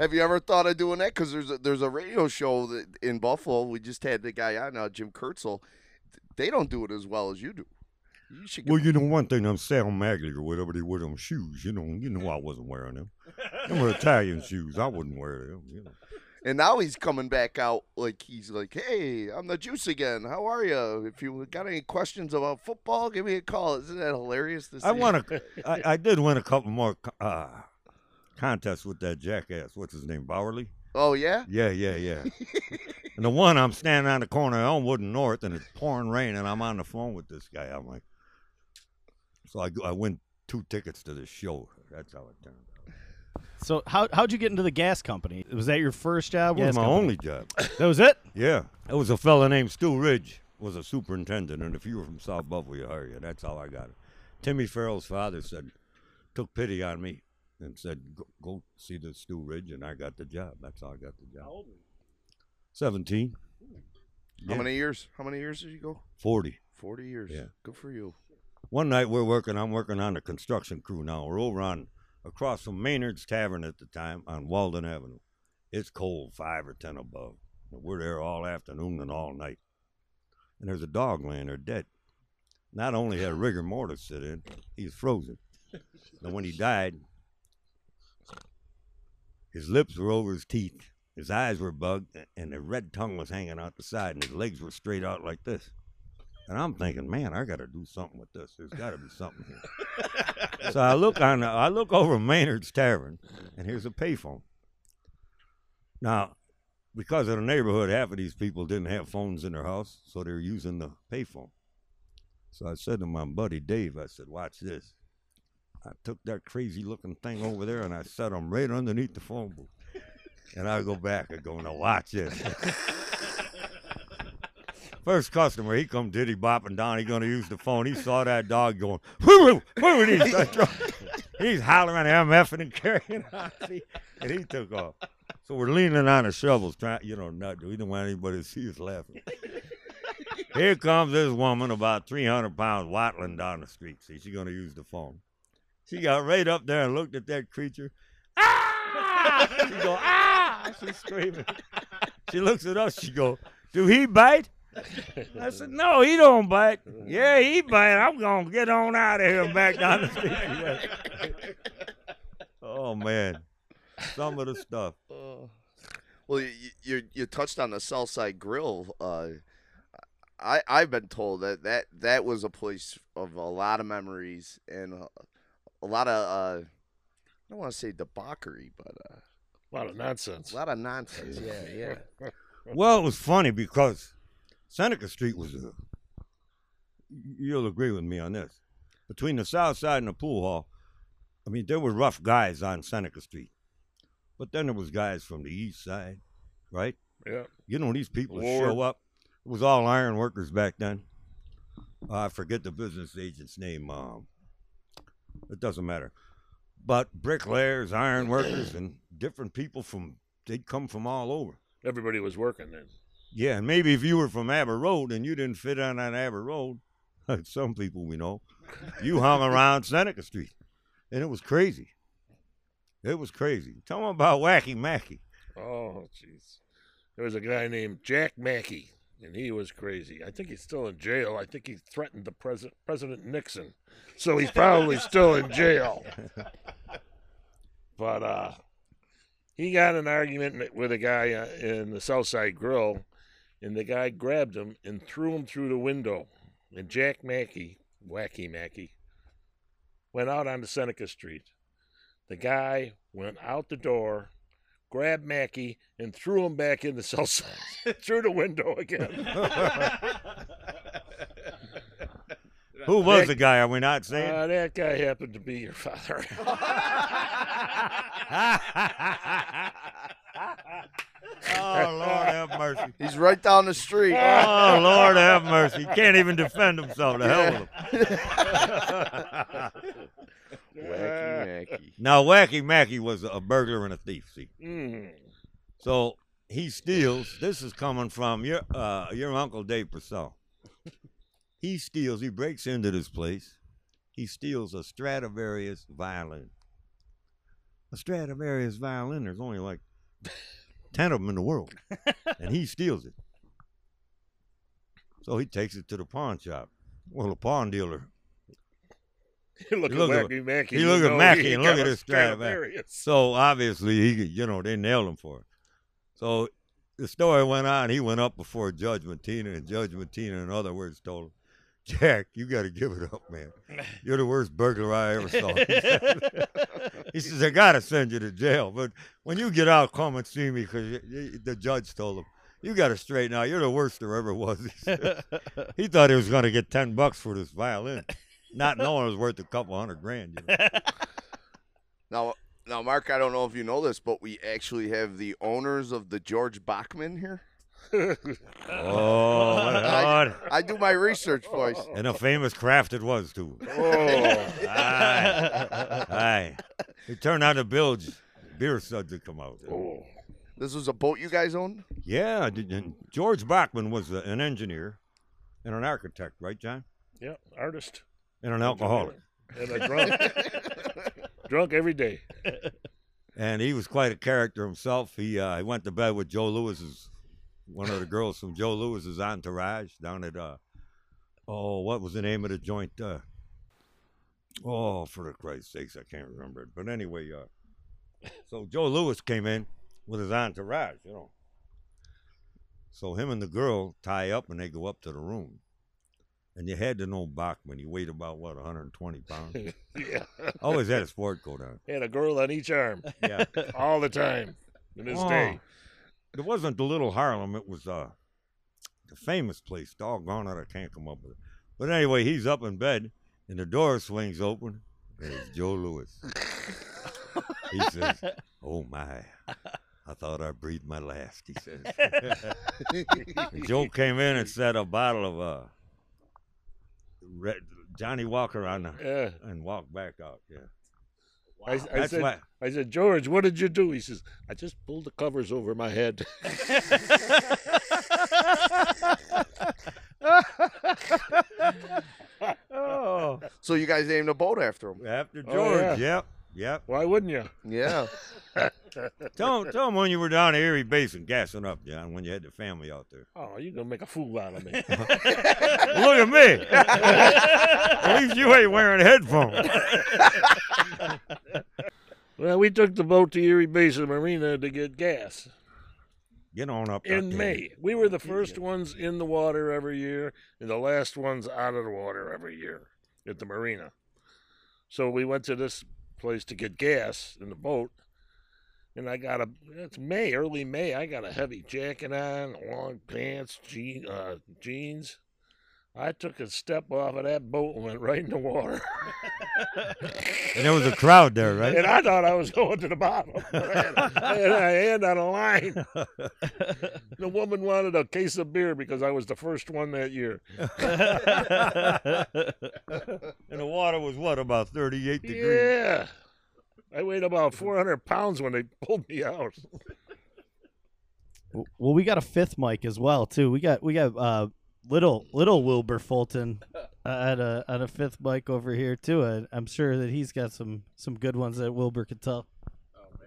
Have you ever thought of doing that? Because there's a, there's a radio show that in Buffalo. We just had the guy on, uh, Jim Kurtzel. They don't do it as well as you do. You should. well, you know one thing, I'm Sal Magley or whatever they wear them shoes. You know, you know I wasn't wearing them. Them were Italian shoes. I wouldn't wear them. You know. And now he's coming back out like he's like, "Hey, I'm the Juice again. How are you? If you got any questions about football, give me a call." Isn't that hilarious to see? I won a, I, I did win a couple more uh, contests with that jackass. What's his name? Bowerly. Oh yeah. Yeah, yeah, yeah. and the one I'm standing on the corner of Elmwood and North, and it's pouring rain, and I'm on the phone with this guy. I'm like, so I go- I win two tickets to this show. That's how it turned. out. So how how'd you get into the gas company? Was that your first job? It was my company? only job. That was it. Yeah, it was a fella named Stu Ridge was a superintendent, and if you were from South Buffalo, you hire you. That's how I got it. Timmy Farrell's father said, took pity on me and said, go, go see the Stu Ridge, and I got the job. That's how I got the job. How old were you? Seventeen. How Yeah. many years? How many years did you go? Forty. Forty years. Yeah. Good for you. One night we're working. I'm working on the construction crew now. We're over on across from Maynard's Tavern at the time on Walden Avenue. It's cold, five or ten above. We're there all afternoon and all night. And there's a dog laying there dead. Not only had rigor mortis sit in, he's frozen. And when he died, his lips were over his teeth, his eyes were bugged, and the red tongue was hanging out the side, and his legs were straight out like this. And I'm thinking, man, I got to do something with this. There's got to be something here. so I look on, I look over Maynard's Tavern, and here's a payphone. Now, because of the neighborhood, half of these people didn't have phones in their house, so they were using the payphone. So I said to my buddy Dave, I said, watch this. I took that crazy looking thing over there and I set him right underneath the phone booth. And I go back and go, now watch this. First customer, he come diddy bopping down. He gonna use the phone. He saw that dog going, he started throwing- he's hollering, MFing and carrying on. And he took off. So we're leaning on the shovels, trying, you know, not we don't want anybody to see us laughing. Here comes this woman, about 300 pounds, waddling down the street. See, she's gonna use the phone. She got right up there and looked at that creature. Ah! She go, ah! She's screaming. She looks at us. She go, do he bite? I said, no, he don't bite. Yeah, he bite. I'm gonna get on out of here and back down the street. oh man, some of the stuff. Uh, well, you, you you touched on the Southside Grill. Uh, I I've been told that, that that was a place of a lot of memories and a, a lot of uh, I don't want to say debauchery, but uh, A lot of nonsense. a lot of nonsense. Yeah, yeah. Well, it was funny because Seneca Street was a. You'll agree with me on this. Between the South Side and the pool hall, I mean, there were rough guys on Seneca Street, but then there was guys from the East Side, right? Yeah. You know, these people Lord. show up. It was all iron workers back then. I forget the business agent's name. Um, it doesn't matter. But bricklayers, iron workers, and different people from they'd come from all over. Everybody was working then. Yeah, and maybe if you were from Abbott Road and you didn't fit on that Abbott Road, like some people we know, you hung around Seneca Street, and it was crazy. It was crazy. Tell them about Wacky Mackey. Oh, jeez. There was a guy named Jack Mackey, and he was crazy. I think he's still in jail. I think he threatened the president, President Nixon, so he's probably still in jail. But uh, he got an argument with a guy uh, in the Southside Grill, and the guy grabbed him and threw him through the window. And Jack Mackey, Wacky Mackey, went out onto Seneca Street. The guy went out the door, grabbed Mackey, and threw him back in the cell side through the window again. Who was Nick- the guy? Are we not saying? Uh, that guy happened to be your father. Oh Lord have mercy. He's right down the street. Oh Lord have mercy. He can't even defend himself. The hell with him. Wacky Mackey. now Wacky Mackey was a burglar and a thief. See, Mm. so he steals. This is coming from your uh, your uncle Dave Purcell. He steals. He breaks into this place. He steals a Stradivarius violin. A Stradivarius violin. There's only like ten of them in the world, and he steals it. So he takes it to the pawn shop. Well, the pawn dealer. You look, at Mackey. you look at Mackey and look at a his Stradivarius. Stradivarius. So obviously he, you know, they nailed him for it. So the story went on. He went up before Judge Matina, and Judge Matina, in other words, told him, "Jack, you got to give it up, man. You're the worst burglar I ever saw." he says, "I got to send you to jail, but when you get out, come and see me." Because the judge told him, "You got to straighten out. You're the worst there ever was." He, thought he was going to get ten bucks for this violin, not knowing it was worth a couple hundred grand. You know? Now, now, Mark, I don't know if you know this, but we actually have the owners of the George Bachman here. Oh, my God. I do my research, boys. And a famous craft it was, too. Oh, Aye. Aye. It turned out to bilge. Beer suds had come out. oh. This was a boat you guys owned. Yeah, and George Bachman was an engineer and an architect, right, John? Yeah, artist. And an alcoholic. And a drunk. drunk every day. And he was quite a character himself. He uh, he went to bed with Joe Louis's, one of the girls from Joe Louis's entourage down at, uh, oh, what was the name of the joint? Uh, oh, for the Christ's sakes, I can't remember it. But anyway, uh, so Joe Louis came in with his entourage, you know. So him and the girl tie up and they go up to the room. And you had to know Bachman. He weighed about what 120 pounds. yeah. Always had a sport coat on. Had a girl on each arm Yeah. all the time in his Oh, day. It wasn't the Little Harlem. It was uh, the famous place. Doggone it, I can't come up with it. But anyway, he's up in bed, and the door swings open, and it's Joe Louis. he says, "Oh my, I thought I breathed my last." He says. Joe came in and set a bottle of uh, red, Johnnie Walker on the, Yeah. and walked back out. Yeah, I, I said, why. I said, George, what did you do? He says, I just pulled the covers over my head. oh, So you guys named a boat after him? After Oh, George, yeah. yep, yep. Why wouldn't you? Yeah. Tell him, tell him when you were down at Erie Basin gassing up, John, when you had the family out there. Oh, you're gonna make a fool out of me. Look at me. at least you ain't wearing headphones. well, we took the boat to Erie Basin Marina to get gas Get on up in there. May. We were the first ones in the water every year and the last ones out of the water every year at the marina. So we went to this place to get gas in the boat. And I got a, it's May, early May. I got a heavy jacket on, long pants, jean, uh, jeans. I took a step off of that boat and went right in the water. And there was a crowd there, right? and I thought I was going to the bottom. and I had on a line. The woman wanted a case of beer because I was the first one that year. and the water was what, about 38 degrees? Yeah. I weighed about 400 pounds when they pulled me out. well, we got a fifth mic as well too. We got we got uh little little Wilbur Fulton uh, at a at a fifth mic over here too. I, I'm sure that he's got some some good ones that Wilbur could tell. Oh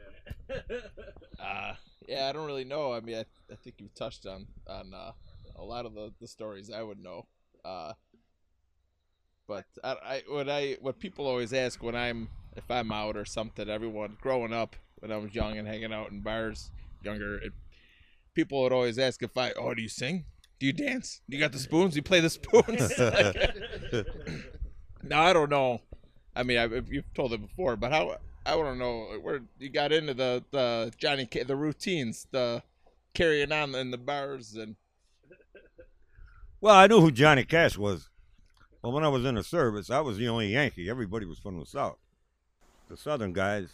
man. uh, yeah, I don't really know. I mean, I, I think you've touched on on uh, a lot of the, the stories I would know. Uh, but I, I what I what people always ask when I'm if I'm out or something, everyone growing up when I was young and hanging out in bars, younger, it, people would always ask if I oh do you sing? Do you dance? You got the spoons? You play the spoons? no, I don't know. I mean, I, you've told it before, but how I want to know where you got into the the Johnny the routines, the carrying on in the bars, and Well, I knew who Johnny Cash was. Well, when I was in the service, I was the only Yankee. Everybody was from the South. The Southern guys,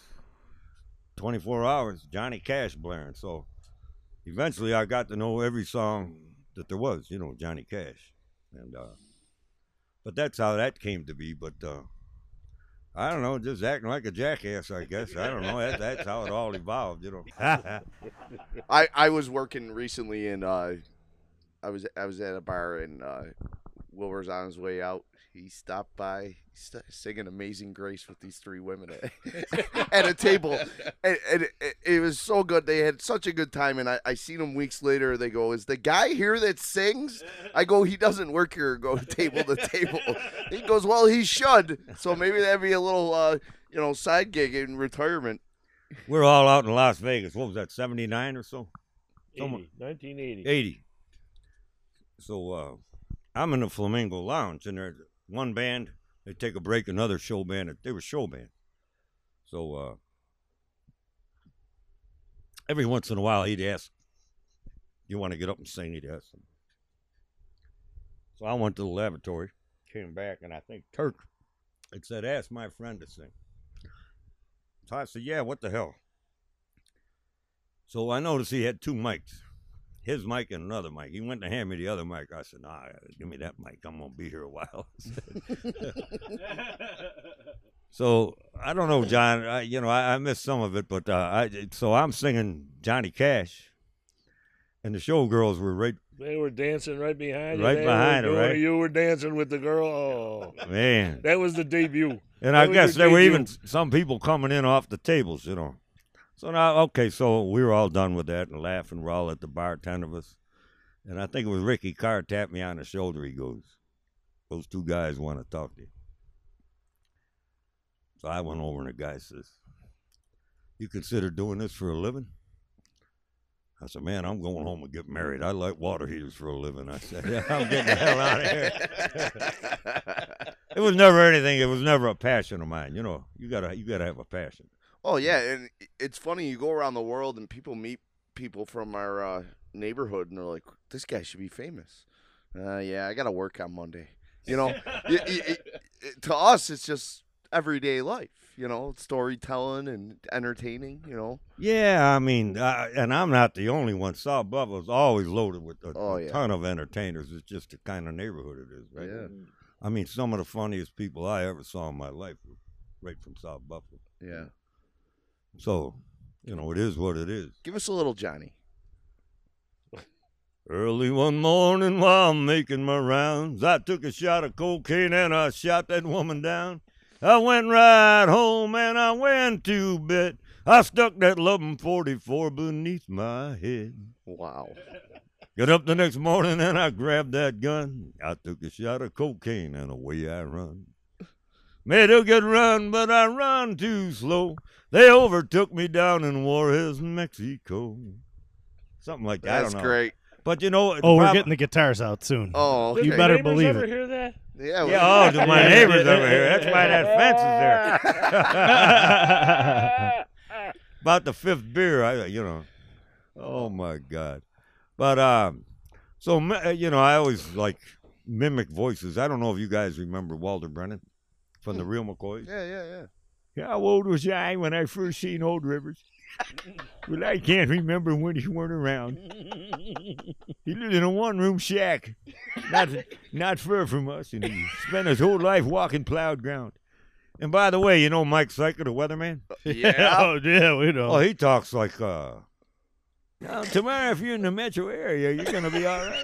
24 hours, Johnny Cash blaring. So eventually I got to know every song that there was, you know, Johnny Cash. And, uh, but that's how that came to be. But, uh, I don't know, just acting like a jackass, I guess. I don't know. That, that's how it all evolved, you know. I I was working recently and uh, I was I was at a bar and uh, Wilbur's on his way out. He stopped by, st- singing "Amazing Grace" with these three women at, at a table, and, and it, it was so good. They had such a good time, and I, I seen them weeks later. They go, "Is the guy here that sings?" I go, "He doesn't work here. Go table to table." He goes, "Well, he should. So maybe that'd be a little, uh, you know, side gig in retirement." We're all out in Las Vegas. What was that, 79 or so? 80, Someone- 1980. 80. So uh, I'm in the Flamingo Lounge, and there's one band. They take a break, another show band. They were show band. So uh, every once in a while, he'd ask, "You want to get up and sing?" He'd ask. So I went to the lavatory, came back, and I think Turk had said, "Ask my friend to sing." So I said, "Yeah, what the hell?" So I noticed he had two mics his mic and another mic. He went to hand me the other mic. I said, "Nah, give me that mic. I'm gonna be here a while." so I don't know, John. I, you know, I, I missed some of it, but uh, I so I'm singing Johnny Cash, and the showgirls were right. They were dancing right behind you. Right They behind were her, right? You were dancing with the girl. Oh, Man, that was the debut. and I That was guess your there were even some people coming in off the tables, you know. So now, okay, so we were all done with that and laughing. We're all at the bar, ten of us, and I think it was Ricky Carr tapped me on the shoulder. He goes, "Those two guys want to talk to you." So I went over and the guy says, "You consider doing this for a living?" I said, man, I'm going home and get married. I like water heaters for a living. I said, yeah, I'm getting the hell out of here. it was never anything. It was never a passion of mine. You know, you gotta you gotta have a passion. Oh yeah, and it's funny. You go around the world and people meet people from our uh, neighborhood, and they're like, "This guy should be famous." Uh, yeah, I got to work on Monday. You know, Y- y- y- to us, it's just everyday life. You know, storytelling and entertaining. You know, Yeah, I mean, uh, and I'm not the only one. South Buffalo's always loaded with a, Oh, a yeah. ton of entertainers. It's just the kind of neighborhood it is, right? Yeah. I mean, some of the funniest people I ever saw in my life were right from South Buffalo. yeah. So, you know, it is what it is. Give us a little Johnny. Early one morning while I'm making my rounds, I took a shot of cocaine and I shot that woman down. I went right home and I went to bed. I stuck that loving 44 beneath my head. Wow. Got up the next morning and I grabbed that gun. I took a shot of cocaine and away I run. Made a good run, but I run too slow. They overtook me down in Juarez, Mexico. Something like that. I That's don't know. great. But you know, Oh, we're getting the guitars out soon. Oh, Did You the better neighbors believe ever it. hear that? yeah. we- Yeah, oh, to my neighbors over here. That's why that fence is there. About the fifth beer, I you know. Oh my God! But um, so uh, you know, I always like mimic voices. I don't know if you guys remember Walter Brennan from the Real McCoys. yeah, yeah, yeah. Yeah, how old was I when I first seen Old Rivers? well, I can't remember when he weren't around. He lived in a one-room shack, not not far from us, and he spent his whole life walking plowed ground. And by the way, you know Mike Cejka, the weatherman? Yeah. oh, yeah, we know. Oh, he talks like, uh, now, tomorrow if you're in the metro area, you're going to be all right.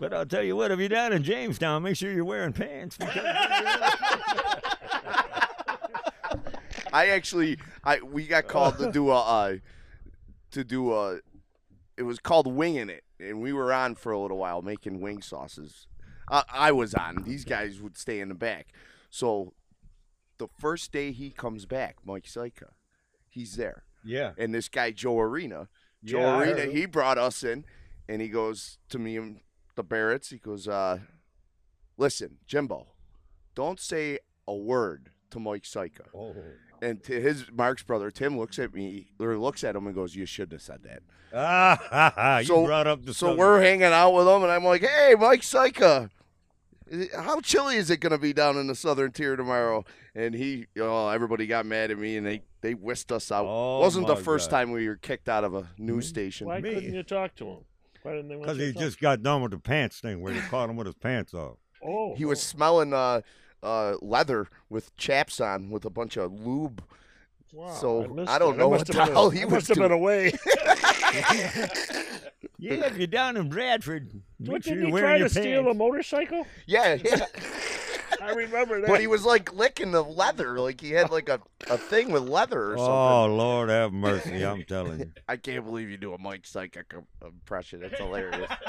but I'll tell you what, if you're down in Jamestown, make sure you're wearing pants. Because I actually, I we got called to do a, uh, to do a, it was called winging it, and we were on for a little while making wing sauces. I, I was on. These guys would stay in the back. So, the first day he comes back, Mike Cejka, he's there, yeah. and this guy Joe Arena, Joe Yeah, Arena, he brought us in, and he goes to me and the Barretts. He goes, uh, "Listen, Jimbo, don't say a word to Mike Cejka." Oh. And to his Mark's brother Tim looks at me or looks at him and goes, "You shouldn't have said that." Ah, ha, ha, you So- brought up the So subject. we're hanging out with him, and I'm like, "Hey, Mike Cejka, how chilly is it going to be down in the southern tier tomorrow?" And he, oh, everybody got mad at me, and they they whisked us out. Oh, Wasn't the first God. time we were kicked out of a news station. Why Me. couldn't you talk to him? Why didn't they Because he talk? just got done with the pants thing where he caught him with his pants off. Oh, He was smelling uh, uh, leather with chaps on with a bunch of lube. Wow, so, missed I don't that. know must what the been a- hell he I was must have doing. been away. Yeah, if you're down in Bradford, make What sure did you're he wearing try your to steal a pants. motorcycle? Yeah, yeah. I remember that. but he was like licking the leather, like he had like a, a thing with leather or oh, something. Oh, Lord have mercy, I'm telling you. I can't believe you do a Mike Cejka impression. That's hilarious.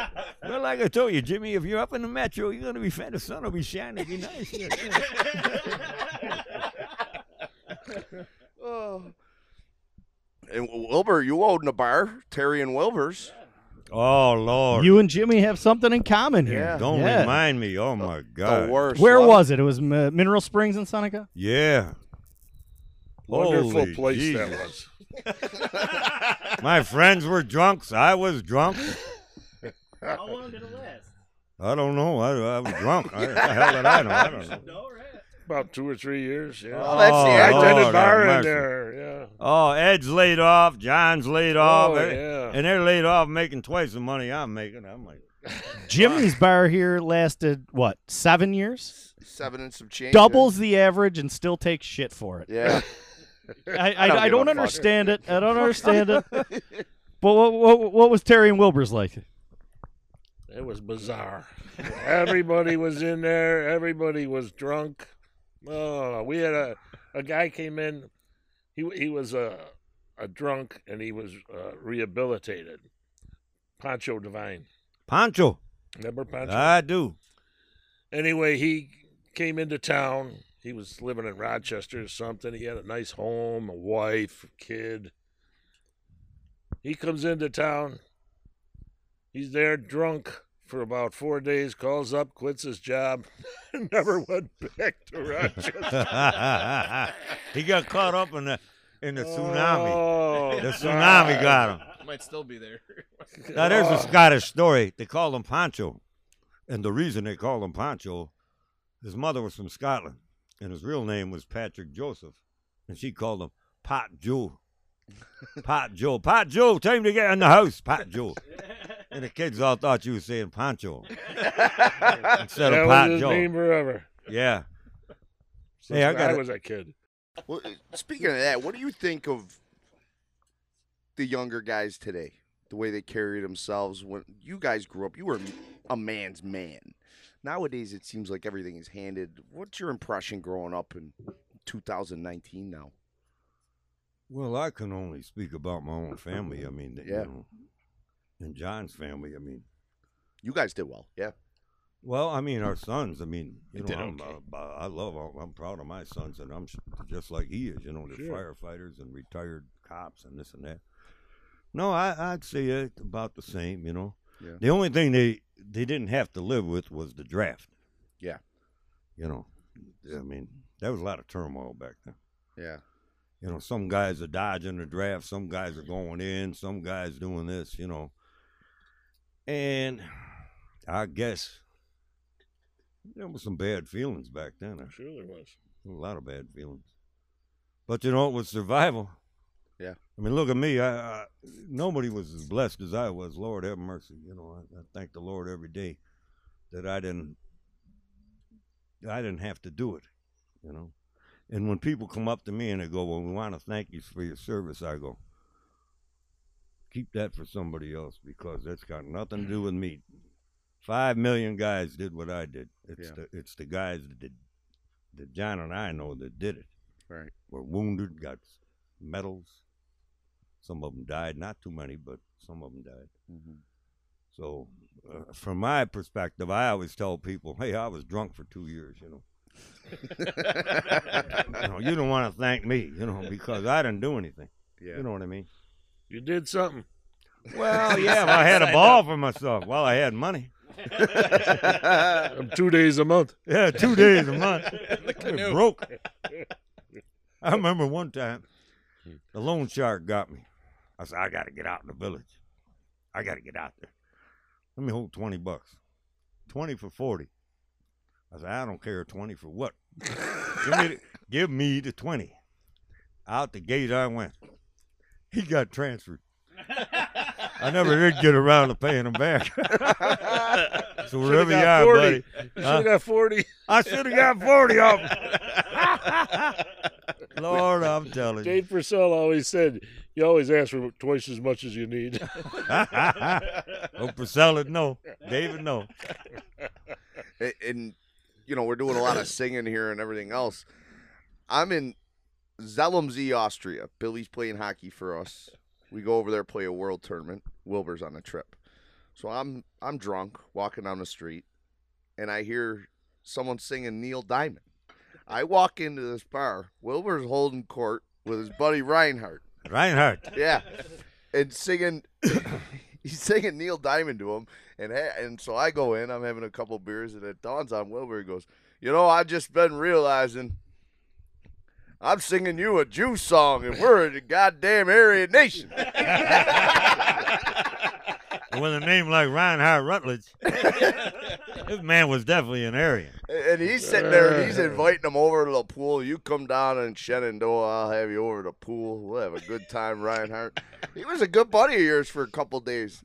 Well, like I told you, Jimmy, if you're up in the metro, you're going to be fed. The sun will be shining. Be nice. oh. And Wilbur, you owned a bar, Terry and Wilbur's. Oh, Lord. You and Jimmy have something in common here. Yeah. Don't Yeah. remind me. Oh, my God. The worst. Where Love- was it? It was uh, Mineral Springs in Seneca. Yeah. Wonderful Holy place Jesus. that was. My friends were drunks. I was drunk. How long did it last? I don't know. I, I was drunk. I, the hell did I know? I don't know. No, right. About two or three years. Yeah. Oh, that's the Oh, I end. Did a bar in there. Yeah. Oh, Ed's laid off. John's laid off. Oh, eh, yeah. And they're laid off making twice the money I'm making. I'm like, Jimmy's bar here lasted what seven years? Seven and some change. Doubles the average and still takes shit for it. Yeah. I, I, don't I don't fuck. understand it. I don't understand it. But what, what, what was Terry and Wilbur's like? It was bizarre. Everybody was in there. Everybody was drunk. Oh, we had a a guy came in. He he was a a drunk and he was uh, rehabilitated. Pancho Divine. Pancho. Remember Pancho? I do. anyway, he came into town. He was living in Rochester or something. He had a nice home, a wife, a kid. He comes into town. He's there drunk for about four days, calls up, quits his job, never went back to Rochester. he got caught up in the in the tsunami. Oh, The tsunami got him. Might still be there. Now there's a oh. Scottish story. They called him Pancho, and the reason they called him Pancho, his mother was from Scotland, and his real name was Patrick Joseph, and she called him Pot Joe. Pot Joe, Pot Joe, time to get in the house, Pot Joe. And the kids all thought you were saying Pancho instead that of was Pot his Joe. name forever. Yeah. Since Hey, I got I it. was a kid. Well, uh, speaking of that, what do you think of the younger guys today? The way they carry themselves. When you guys grew up, you were a man's man. Nowadays, it seems like everything is handed. What's your impression growing up in 2019 now? Well, I can only speak about my own family. I mean, Yeah. you know, and John's family. I mean, You guys did well, yeah. Well, I mean, our sons. I mean, you They know, did I'm, okay. uh, I love. I'm proud of my sons, and I'm just like he is. You know, they're Sure. firefighters and retired cops and this and that. No, I, I'd say it about the same. You know, Yeah. the only thing they they didn't have to live with was the draft. Yeah. You know, I mean, there was a lot of turmoil back then. Yeah. You know, some guys are dodging the draft, some guys are going in, some guys doing this, you know. And I guess there was some bad feelings back then. I'm sure there was. A lot of bad feelings. But you know, it was survival. Yeah. I mean, look at me. I, I nobody was as blessed as I was. Lord have mercy. You know, I, I thank the Lord every day that I didn't. I didn't have to do it. You know, and when people come up to me and they go, "Well, we want to thank you for your service," I go, "Keep that for somebody else because that's got nothing to do with me." Five million guys did what I did. It's Yeah. the it's the guys that did that John and I know that did it. Right. Were wounded, got medals. Some of them died, not too many, but some of them died. Mm-hmm. So, uh, from my perspective, I always tell people, "Hey, I was drunk for two years. You know, you, know, you don't want to thank me, you know, because I didn't do anything. Yeah. You know what I mean? You did something. Well, yeah, well, I had a ball uh, for myself. Well, I had money. Two days a month. Yeah, two days a month. the broke. I remember one time the loan shark got me. I said, I got to get out in the village. I got to get out there. Let me hold 20 bucks. 20 for 40. I said, I don't care 20 for what. give, me the, give me the 20. Out the gate I went. He got transferred. I never did get around to paying him back. so wherever you are, 40. buddy. You should Huh? have got 40. I should have got 40 of them. Lord, I'm telling you. Dave Purcell always said, you always ask for twice as much as you need. oh, Priscilla, no. David, no. and, and you know we're doing a lot of singing here and everything else. I'm in Zell am See, Austria. Billy's playing hockey for us. We go over there play a world tournament. Wilbur's on a trip, so I'm I'm drunk walking down the street, and I hear someone singing Neil Diamond. I walk into this bar. Wilbur's holding court with his buddy Reinhardt. Reinhardt. Yeah, and singing. he's singing Neil Diamond to him, and ha- and so I go in. I'm having a couple beers, and it dawns on Wilbur. He goes, "You know, I've just been realizing." I'm singing you a Jew song, and we're a goddamn Aryan nation. With a name like Reinhard Rutledge, this man was definitely an Aryan. And he's sitting there, and he's inviting them over to the pool. You come down in Shenandoah, I'll have you over to the pool. We'll have a good time, Reinhardt. He was a good buddy of yours for a couple days.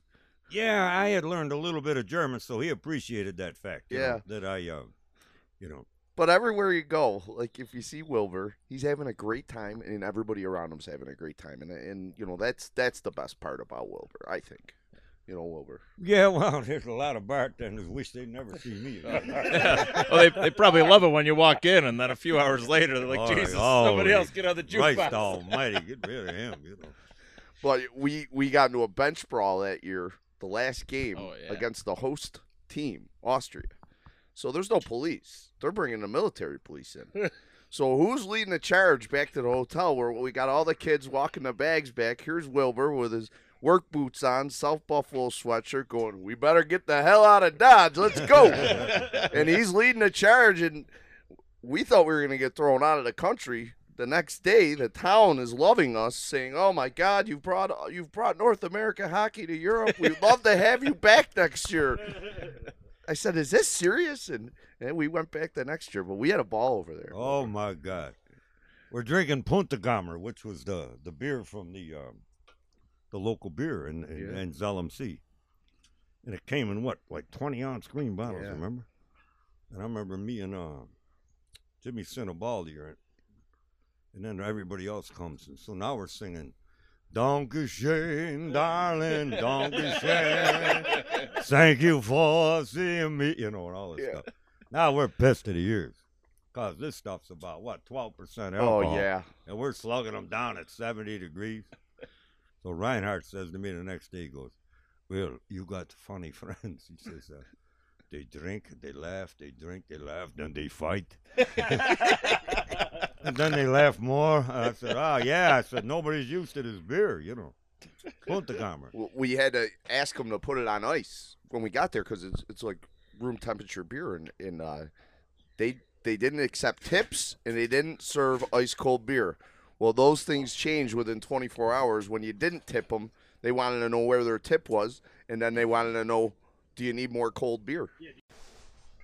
Yeah, I had learned a little bit of German, so he appreciated that fact. you know, Yeah. that I, uh, you know, But everywhere you go, like if you see Wilbur, he's having a great time, and everybody around him's having a great time, and and you know that's that's the best part about Wilbur, I think. You know, Wilbur. yeah, well, there's a lot of bartenders wish they'd never see me again. well, they, they probably love it when you walk in, and then a few hours later, they're like, All right, Jesus, oh, somebody else get on the jukebox. Christ almighty, get rid of him, you know. But we we got into a bench brawl that year, the last game Oh, yeah. against the host team, Austria. So there's no police. They're bringing the military police in. so who's leading the charge back to the hotel where we got all the kids walking the bags back? Here's Wilbur with his work boots on, South Buffalo sweatshirt, going, "We better get the hell out of Dodge. Let's go!" and he's leading the charge, and we thought we were going to get thrown out of the country. The next day, the town is loving us, saying, "Oh my God, you've brought you've brought North America hockey to Europe. We'd love to have you back next year." I said, "Is this serious?" And and we went back the next year, but we had a ball over there. Oh my God. We're drinking Puntigamer, which was the, the beer from the um, the local beer in, in, Yeah. in Zell am See. And it came in what, like 20 ounce green bottles, Yeah. remember? And I remember me and uh, Jimmy a ball in, and then everybody else comes. And so now we're singing, Dankeschön, darling, Dankeschön. Thank you for seeing me, you know, and all this Yeah. stuff. Now we're pissed to the ears. Because this stuff's about, what, 12% alcohol? Oh yeah, And we're slugging them down at 70 degrees. So Reinhardt says to me the next day, he goes, Well, you got funny friends. He says, uh, They drink, they laugh, they drink, they laugh, then they fight. and then they laugh more. And I said, Oh, yeah. I said, Nobody's used to this beer, you know. Puntigamer. W- we had to ask them to put it on ice when we got there because it's it's like room temperature beer, and and uh, they they didn't accept tips and they didn't serve ice cold beer. Well, those things changed within 24 hours. When you didn't tip them, they wanted to know where their tip was, and then they wanted to know, do you need more cold beer?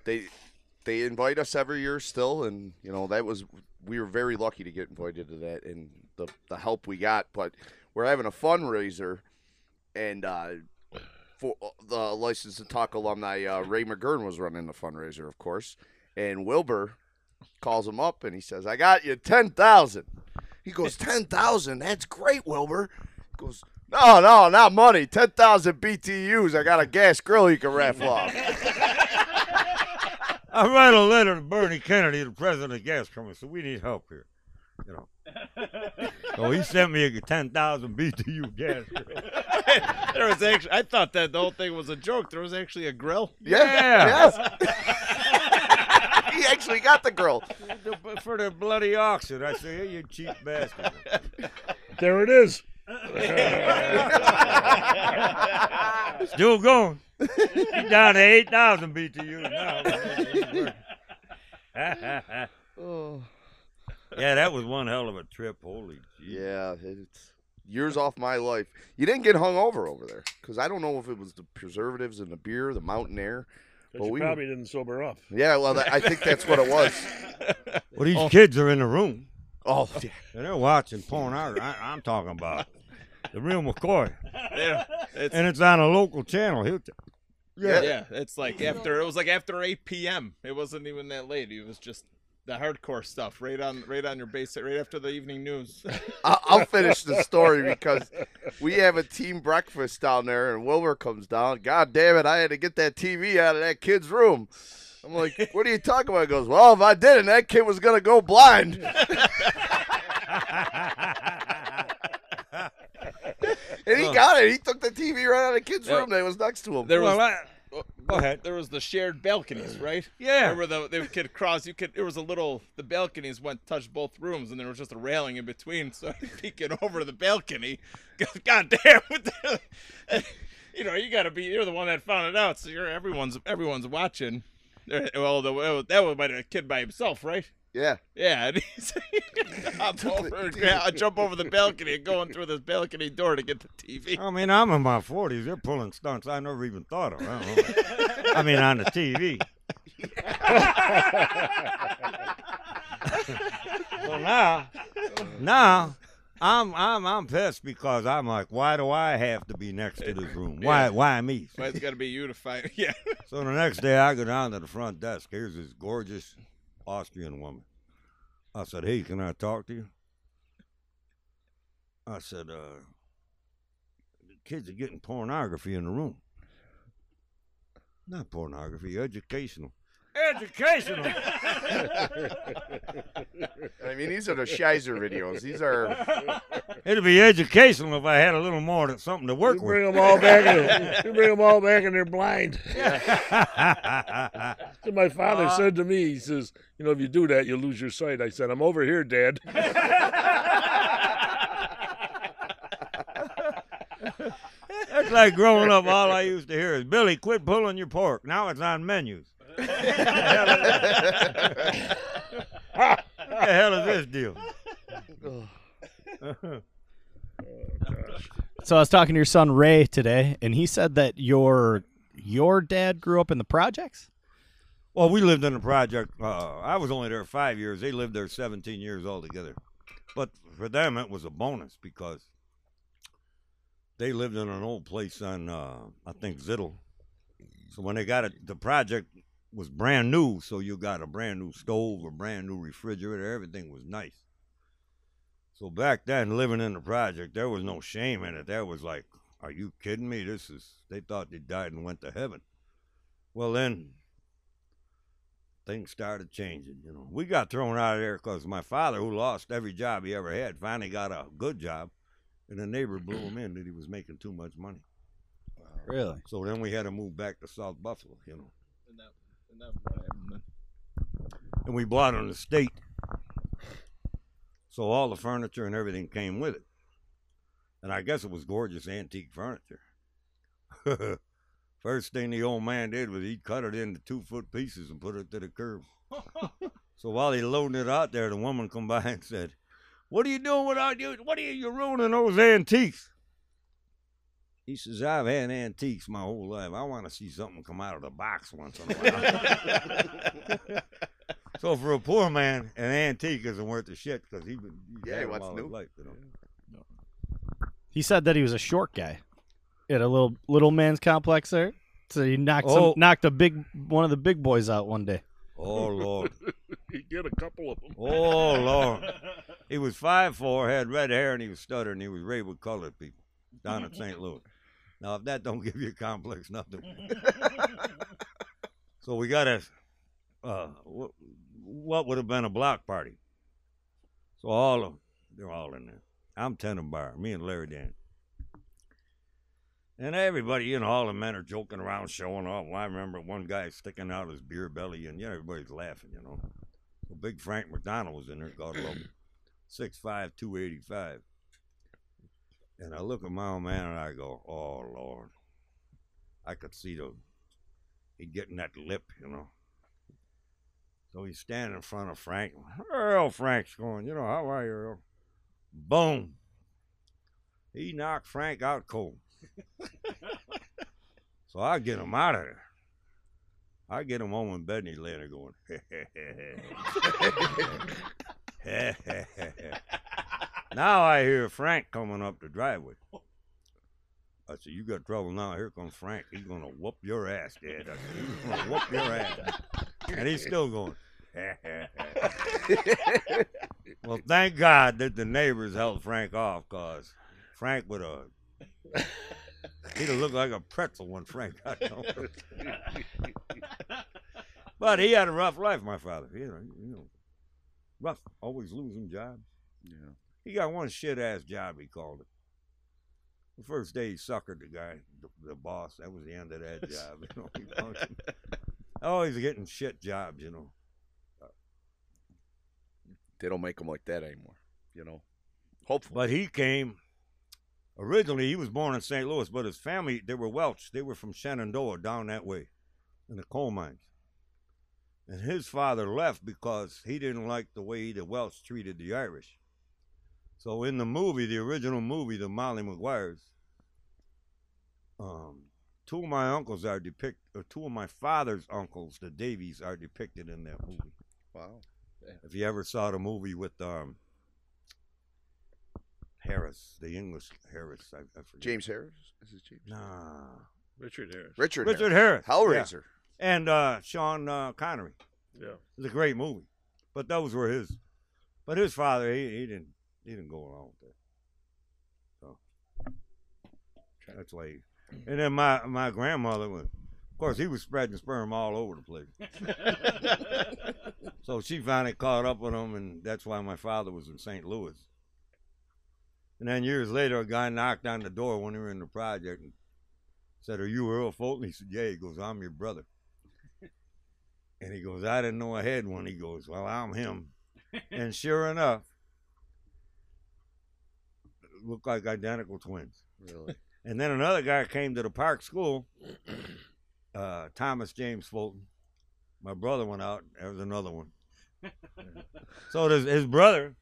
They they invite us every year still, and you know that was we were very lucky to get invited to that and the the help we got. But we're having a fundraiser, and uh, for the License to Talk alumni, uh, Ray McGurn was running the fundraiser, of course, and Wilbur calls him up and he says, "I got you ten thousand. He goes, 10,000? That's great, Wilbur." He goes, "No, no, not money. Ten thousand BTUs. I got a gas grill you can raffle off." I write a letter to Bernie Kennedy, the president of the gas company, so we need help here. You know. so he sent me a 10,000 BTU gas grill. there was actually, I thought that the whole thing was a joke. There was actually a grill. Yeah, yeah. he actually got the grill. For the bloody auction. I say, hey, you cheap bastard. There it is. Still going. He's down to 8,000 BTU now. Oh. yeah, that was one hell of a trip. Holy gee. Yeah, it's years off my life. You didn't get hung over over there because I don't know if it was the preservatives in the beer, the mountain air. But you we- probably didn't sober up. Yeah, well, that, I think that's what it was. Well, these oh. kids are in the room. Oh, yeah. And they're watching porn. I, I, I'm talking about the real McCoy. Yeah, it's, And it's on a local channel. He'll t- Yeah. yeah, it's like after it was like after 8 p.m. It wasn't even that late. It was just the hardcore stuff right on right on your base right after the evening news. I- I'll finish the story because we have a team breakfast down there, and Wilbur comes down. God damn it! I had to get that TV out of that kid's room. I'm like, "What are you talking about?" He goes, "Well, if I didn't, that kid was gonna go blind." And he got it. He took the TV right out of the kid's Yeah. room that was next to him. There was well, I, oh, go ahead. there was the shared balconies, right? Yeah. Where the they could cross. You could. There was a little. The balconies went touched both rooms, and there was just a railing in between. So peeking over the balcony, God damn! what the- you know, you got to be. You're the one that found it out, so you're everyone's everyone's watching. Well, the, that was by a kid by himself, right? Yeah. Yeah, and he's hop over, and gra- jump over the balcony and going through this balcony door to get the TV. I mean, I'm in my 40s. They're pulling stunts I never even thought of. I, don't know. I mean, on the TV. well, now, now, I'm I'm I'm pissed because I'm like, why do I have to be next to this room? Why Yeah. why me? Why it's got to be you to fight? Yeah. So the next day I go down to the front desk. Here's this gorgeous Austrian woman. I said, Hey, can I talk to you? I said, uh, the kids are getting pornography in the room. Not pornography, educational. Educational. I mean, these are the Shizer videos. These are. It'd be educational if I had a little more than something to work You with. bring them all back. And, you bring them all back, and they're blind. So my father uh, said to me, he says, "You know, if you do that, you lose your sight." I said, "I'm over here, Dad." That's like growing up, all I used to hear is, Billy, quit pulling your pork. Now it's on menus. What the hell is this deal? So I was talking to your son Ray today, and he said that your your dad grew up in the projects. well, we lived in the project. Uh, I was only there five years. They lived there 17 years altogether. But for them, it was a bonus because they lived in an old place on, uh, I think, Zittle. So when they got it, the project was brand new. So you got a brand new stove, a brand new refrigerator. Everything was nice. So back then, living in the project, there was no shame in it. There was like, are you kidding me? This is, they thought they died and went to heaven. Well, then things started changing. You know, we got thrown out of there because my father, who lost every job he ever had, finally got a good job, and the neighbor blew him in that he was making too much money. Really? So then we had to move back to South Buffalo. You know, And that, and that what happened and we bought an estate. So all the furniture and everything came with it. And I guess it was gorgeous antique furniture. First thing the old man did was he cut it into two foot pieces and put it to the curb. so while he loading it out there, the woman come by and said, What are you doing without you? What are you, you ruining those antiques? He says, I've had antiques my whole life. I want to see something come out of the box once in a while. So for a poor man, an antique isn't worth a shit because he, been- he's Yeah, had he them wants all new. life. You know? He said that he was a short guy. He had a little little man's complex there. So he knocked some, Oh. knocked a big one of the big boys out one day. Oh Lord, he get a couple of them. oh Lord. He was five four, had red hair, and he was stuttering. He was raised with colored people down in St. Louis. Now, if that don't give you a complex, nothing. so we got a uh, what, what would have been a block party. So all of they're all in there. I'm Tenenbaum, me and Larry Dan. And everybody, you know, all the men are joking around, showing off. Well, I remember one guy sticking out his beer belly, and yeah, everybody's laughing, you know. So Big Frank McDonald was in there, God love him, 6'5", 285. And I look at my old man and I go, oh, Lord. I could see the, he getting that lip, you know. So he's standing in front of Frank. Earl Frank's going, you know, how are you, Earl? Boom. He knocked Frank out cold. so I get him out of there. I get him home in bed and he's laying there going, now I hear Frank coming up the driveway. I said, You got trouble now. Here comes Frank. He's going to whoop your ass, Dad. I said, He's to whoop your ass. And he's still going, Well, thank God that the neighbors held Frank off because Frank would have. He'd have looked like a pretzel when Frank got home. but he had a rough life, my father. You know, you know, rough, always losing jobs. Yeah. He got one shit ass job, he called it. The first day he suckered the guy, the, the boss. That was the end of that job. You know, he. Always getting shit jobs, you know. They don't make them like that anymore. You know. Hopefully. But he came. Originally, he was born in St. Louis, but his family they were Welsh. They were from Shenandoah down that way, in the coal mines. And his father left because he didn't like the way the Welsh treated the Irish. So in the movie, the original movie, the Molly Maguires, um, two of my uncles are depicted, or two of my father's uncles, the Davies, are depicted in that movie. wow. If you ever saw the movie with um, Harris, the English Harris, I, I forget. James Harris? Is it James? Nah. Richard Harris. Richard. Richard Harris. Harris. Hellraiser. Yeah. And uh, Sean uh, Connery. Yeah. It's a great movie. But those were his. But his father, he, he didn't he didn't go along with that. So that's why. He, and then my my grandmother was, of course, he was spreading sperm all over the place. so she finally caught up with him, and that's why my father was in St. Louis. And then years later, a guy knocked on the door when we were in the project and said, "Are you Earl Fulton?" He said, "Yeah." He goes, "I'm your brother." And he goes, I didn't know I had one. He goes, Well, I'm him. and sure enough, look like identical twins. Really? And then another guy came to the park school, uh, Thomas James Fulton. My brother went out. There was another one. so his, his brother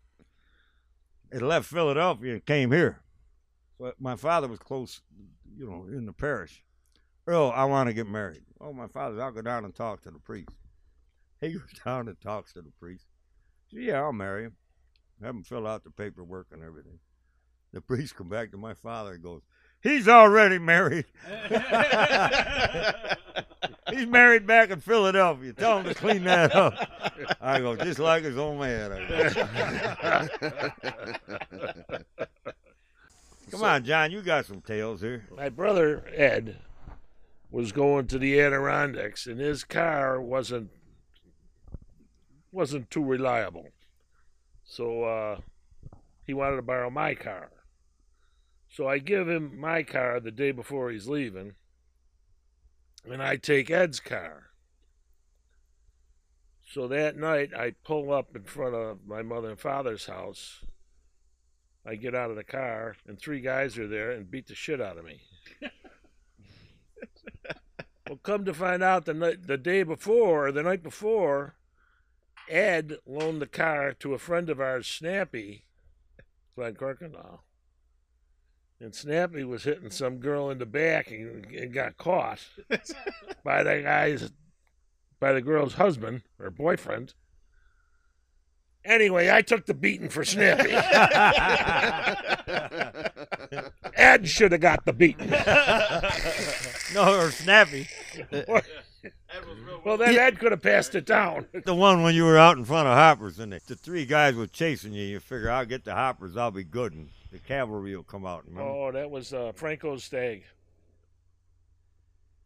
had left Philadelphia and came here. But my father was close, you know, in the parish. Earl, I want to get married. Oh, my father, I'll go down and talk to the priest. He goes down and talks to the priest. Said, yeah, I'll marry him. Have him fill out the paperwork and everything. The priest come back to my father and goes, He's already married. He's married back in Philadelphia. Tell him to clean that up. I go, just like his old man. Come on, John, you got some tales here. My brother Ed was going to the Adirondacks, and his car wasn't wasn't too reliable. So uh, he wanted to borrow my car. So I give him my car the day before he's leaving, and I take Ed's car. So that night, I pull up in front of my mother and father's house. I get out of the car, and three guys are there and beat the shit out of me. well, come to find out, the night, the day before, the night before, Ed loaned the car to a friend of ours, Snappy, Glenn Kirkendall. And Snappy was hitting some girl in the back and, and got caught by the guy's, by the girl's husband or boyfriend. Anyway, I took the beating for Snappy. Ed should have got the beating. No, or Snappy. Well, then Ed could have passed it down. The one when you were out in front of Hoppers and the, the three guys were chasing you. You figure, I'll get the Hoppers, I'll be good, and the cavalry will come out. Remember? Oh, that was uh, Franco's stag.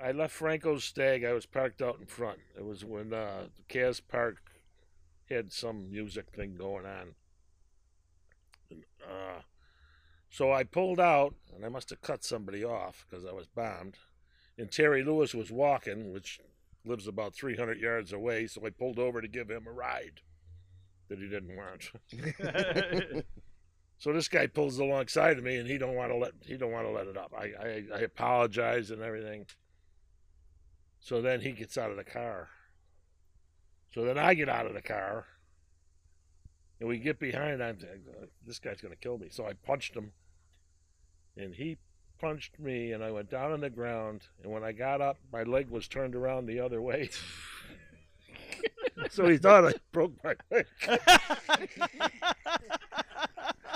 I left Franco's stag. I was parked out in front. It was when uh, Caz Park had some music thing going on. And, uh, so I pulled out, and I must have cut somebody off because I was bombed. And Terry Lewis was walking, which lives about 300 yards away, so I pulled over to give him a ride that he didn't want. So this guy pulls alongside of me, and he don't want to let he don't want to let it up. I, I I apologize and everything. So then he gets out of the car. So then I get out of the car, and we get behind. I'm this guy's gonna kill me. So I punched him, and he punched me, and I went down on the ground. And when I got up, my leg was turned around the other way. so he thought I broke my leg.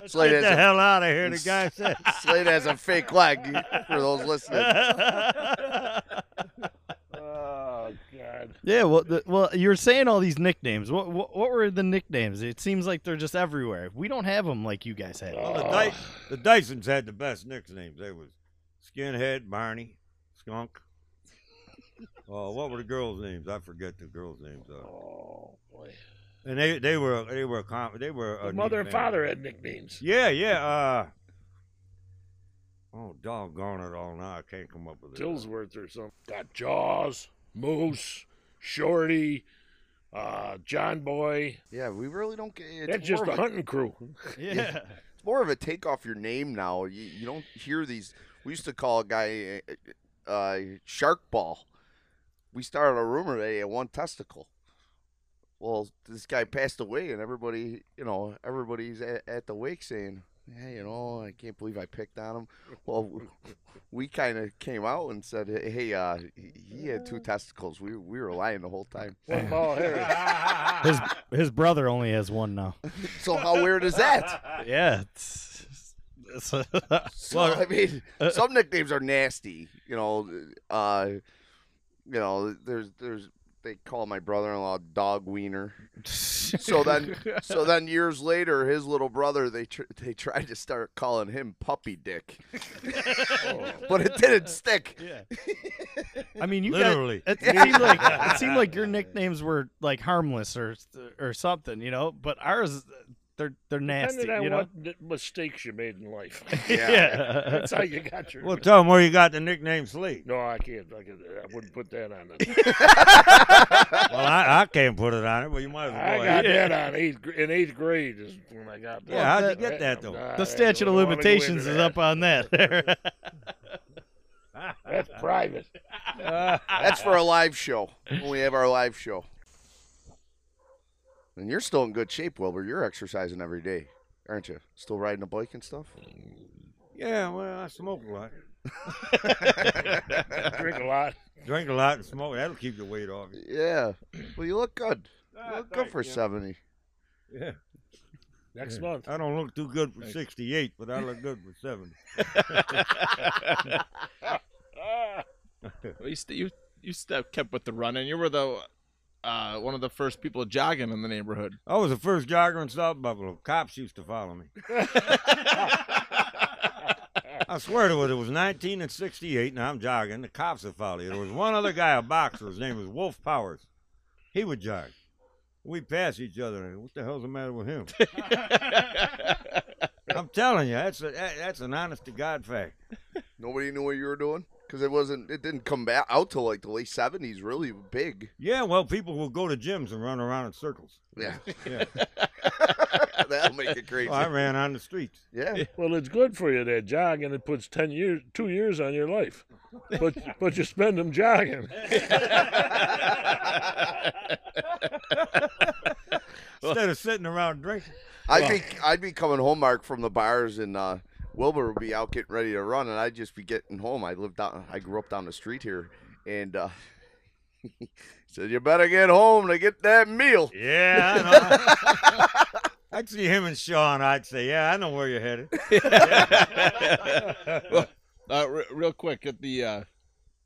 Slade Get has, the a, hell out of here, the guy said. Slade has a fake leg for those listening. Oh God. Yeah, well, the, well, you're saying all these nicknames. What, what what were the nicknames? It seems like they're just everywhere. We don't have them like you guys had. Well, the, Dy- the Dysons had the best nicknames. They was Skinhead, Barney, Skunk. Oh, what were the girls' names? I forget the girls' names. Uh, Oh boy. And they they were they were a com- they were a mother and family. father had nicknames. Yeah, yeah. Uh, oh, doggone it all now! I can't come up with it. Tillsworth or something. Got Jaws, Moose, Shorty, uh, John Boy. Yeah, we really don't get. It's That's just a hunting crew. Yeah. It's more of a take off your name now. You, you don't hear these. We used to call a guy uh, uh, Shark Ball. We started a rumor that he had one testicle. Well, this guy passed away, and everybody, you know, everybody's at, at the wake saying, "Hey, you know, I can't believe I picked on him." Well, we kind of came out and said, "Hey, uh, he had two testicles. We we were lying the whole time." One ball Harry. His his brother only has one now. So how weird is that? Yeah. It's, it's- So, I mean, some nicknames are nasty. You know, uh, you know, there's there's they call my brother-in-law Dog Wiener. So then, so then years later, his little brother they tr- they tried to start calling him Puppy Dick, oh. but it didn't stick. I mean, you Literally. Got, it, it seemed like it seemed like your nicknames were like harmless or or something, you know. But ours, they're they're nasty, Depending on you know. what mistakes you made in life. Yeah. That's how you got your. Well, tell them where you got the nickname Slade. no, I can't. I, can't, I wouldn't put that on it. Well, I, I can't put it on it, but you might as well I got ahead. that on eighth in eighth grade is when I got that. Yeah, how'd you get that though? Nah, The statute of don't wanna go limitations is up on that. That's private. That's for a live show. When we have our live show. And you're still in good shape, Wilbur. You're exercising every day, aren't you? Still riding a bike and stuff? Yeah, well, I smoke a lot. Drink a lot. Drink a lot and smoke. That'll keep the weight off. Yeah. Well, you look good. You Ah, look good for you. 70. Yeah. Next Yeah. month. I don't look too good for 68, but I look good for 70. Ah, Well, you, st- you you st- kept with the running. You were the uh, one of the first people jogging in the neighborhood. I was the first jogger in South Buffalo. Cops used to follow me. I swear to it, it was 19 and 68, and I'm jogging. The cops would follow you. There was one other guy, a boxer. His name was Wolf Powers. He would jog. We'd pass each other. and What the hell's the matter with him? I'm telling you, that's a, that's an honest to God fact. Nobody knew what you were doing? Because it wasn't, it didn't come back out till like the late 70s, really big. Yeah, well, people will go to gyms and run around in circles. Yeah. Yeah. That'll make it crazy. Well, I ran on the streets. Yeah. well, it's good for you that jog, and it puts ten years, two years on your life. But but you spend them jogging. Instead of sitting around drinking. I'd be I'd be coming home, Mark, from the bars, and uh, Wilbur would be out getting ready to run, and I'd just be getting home. I lived down, I grew up down the street here, and uh, he said, "You better get home to get that meal." Yeah, I know. I'd see him and Sean. I'd say, "Yeah, I know where you're headed." well, uh, re- real quick at the uh,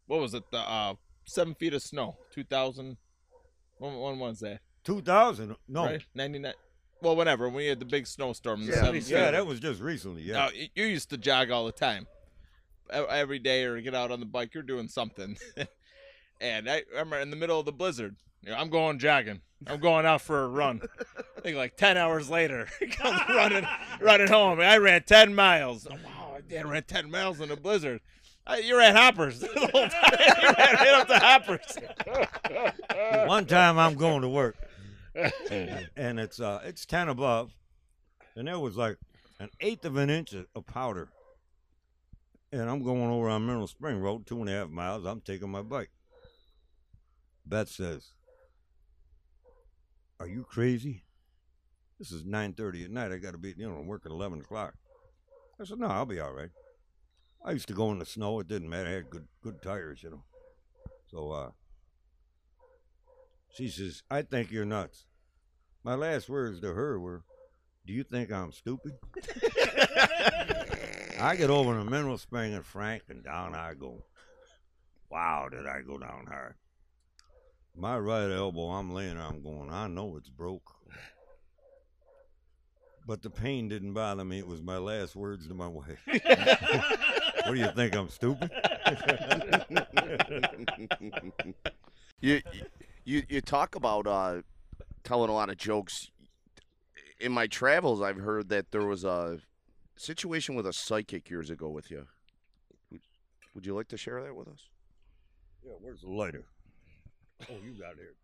what was it? The uh, seven feet of snow, 2000. When, when was that? Two thousand? No. Right? 99. Well, whenever we had the big snowstorm. The Yeah. seven Yeah, that was just recently. Yeah. Now, y- you used to jog all the time, E- every day, or get out on the bike. You're doing something, and I remember in the middle of the blizzard, you know, I'm going jogging. I'm going out for a run. I think like ten hours later, he comes running, running home. I ran ten miles. Oh, wow, I did ran ten miles in a blizzard. I, you're at Hoppers the whole time. You ran right up to Hoppers. One time I'm going to work, and it's uh it's ten above, and there was like an eighth of an inch of, powder, and I'm going over on Mineral Spring Road, two and a half miles. I'm taking my bike. Beth says, "Are you crazy? This is nine thirty at night. I got to be you know work at eleven o'clock." I said, "No, I'll be all right." I used to go in the snow. It didn't matter. I had good good tires, you know. So uh, she says, I think you're nuts. My last words to her were, Do you think I'm stupid? I get over to Mineral Spring and Frank, and down I go. Wow, did I go down hard. My right elbow, I'm laying there, I'm going, I know it's broke. But the pain didn't bother me. It was my last words to my wife. what do you think? I'm stupid? you you you talk about uh, telling a lot of jokes. In my travels, I've heard that there was a situation with a psychic years ago with you. Would, would you like to share that with us? Yeah, where's the lighter? Oh, you got it here.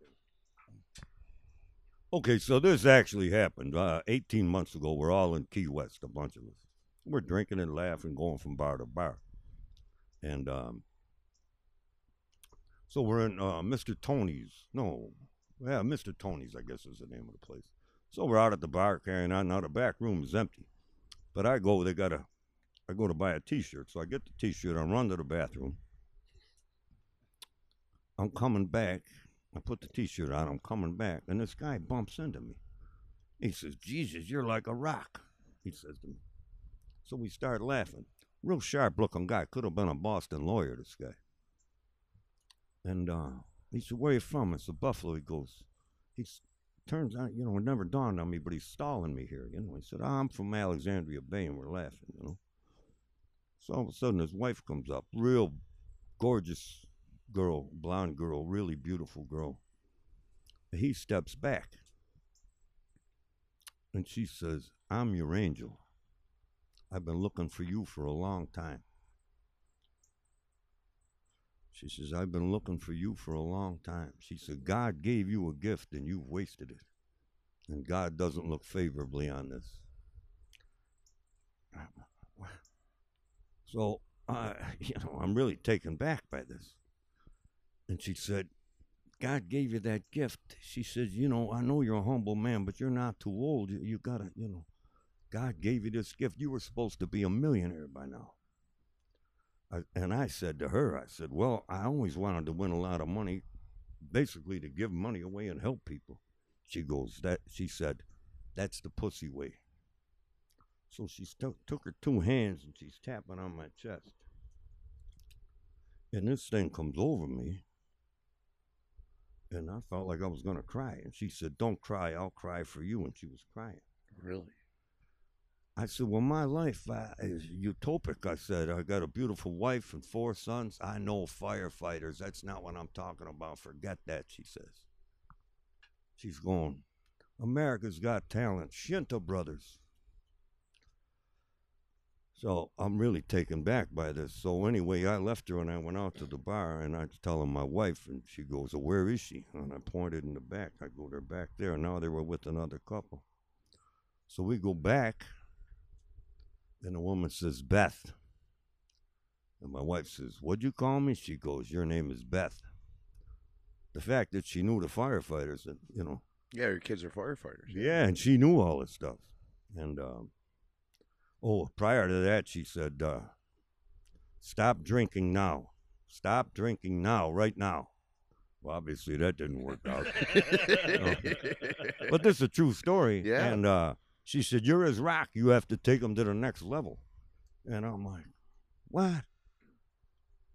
Okay, so this actually happened uh, 18 months ago. We're all in Key West, a bunch of us. We're drinking and laughing, going from bar to bar. And um, so we're in uh, Mr. Tony's. No, yeah, Mr. Tony's, I guess is the name of the place. So we're out at the bar carrying on. Now the back room is empty. But I go, they got a, I go to buy a T-shirt. So I get the T-shirt, I run to the bathroom. I'm coming back. I put the T-shirt on. I'm coming back, and this guy bumps into me. He says, "Jesus, you're like a rock." He says to me. So we start laughing. Real sharp-looking guy. Could have been a Boston lawyer. This guy. And uh, he said, "Where you from?" I said, "Buffalo." He goes. He turns out, you know, it never dawned on me, but he's stalling me here. You know, he said, oh, "I'm from Alexandria Bay," and we're laughing. You know. So all of a sudden, his wife comes up, real gorgeous girl, blonde girl, really beautiful girl. He steps back and she says, I'm your angel. I've been looking for you for a long time. She says, I've been looking for you for a long time. She said, God gave you a gift and you've wasted it. And God doesn't look favorably on this. So uh, you know, I'm really taken back by this. And she said, God gave you that gift. She says, you know, I know you're a humble man, but you're not too old. You, you gotta, you know, God gave you this gift. You were supposed to be a millionaire by now. I, and I said to her, I said, well, I always wanted to win a lot of money, basically to give money away and help people. She goes, that, she said, that's the pussy way. So she stu- took her two hands and she's tapping on my chest. And this thing comes over me. And I felt like I was going to cry. And she said, Don't cry, I'll cry for you. And she was crying. Really? I said, Well, my life uh, is utopic. I said, I got a beautiful wife and four sons. I know firefighters. That's not what I'm talking about. Forget that, she says. She's going, America's Got Talent, Shinta Brothers. So I'm really taken back by this. So anyway, I left her and I went out to the bar and I tell telling my wife, and she goes, well, "Where is she?" And I pointed in the back. I go, "They're back there." Now they were with another couple. So we go back, and the woman says, "Beth," and my wife says, "What'd you call me?" She goes, "Your name is Beth." The fact that she knew the firefighters, and you know, Yeah, your kids are firefighters. yeah, and she knew all this stuff. And um, oh, prior to that, she said, uh, "Stop drinking now. Stop drinking now, right now." Well, obviously that didn't work out. but this is a true story. Yeah. And uh, she said, "You're his rock. You have to take him to the next level." And I'm like, "What?"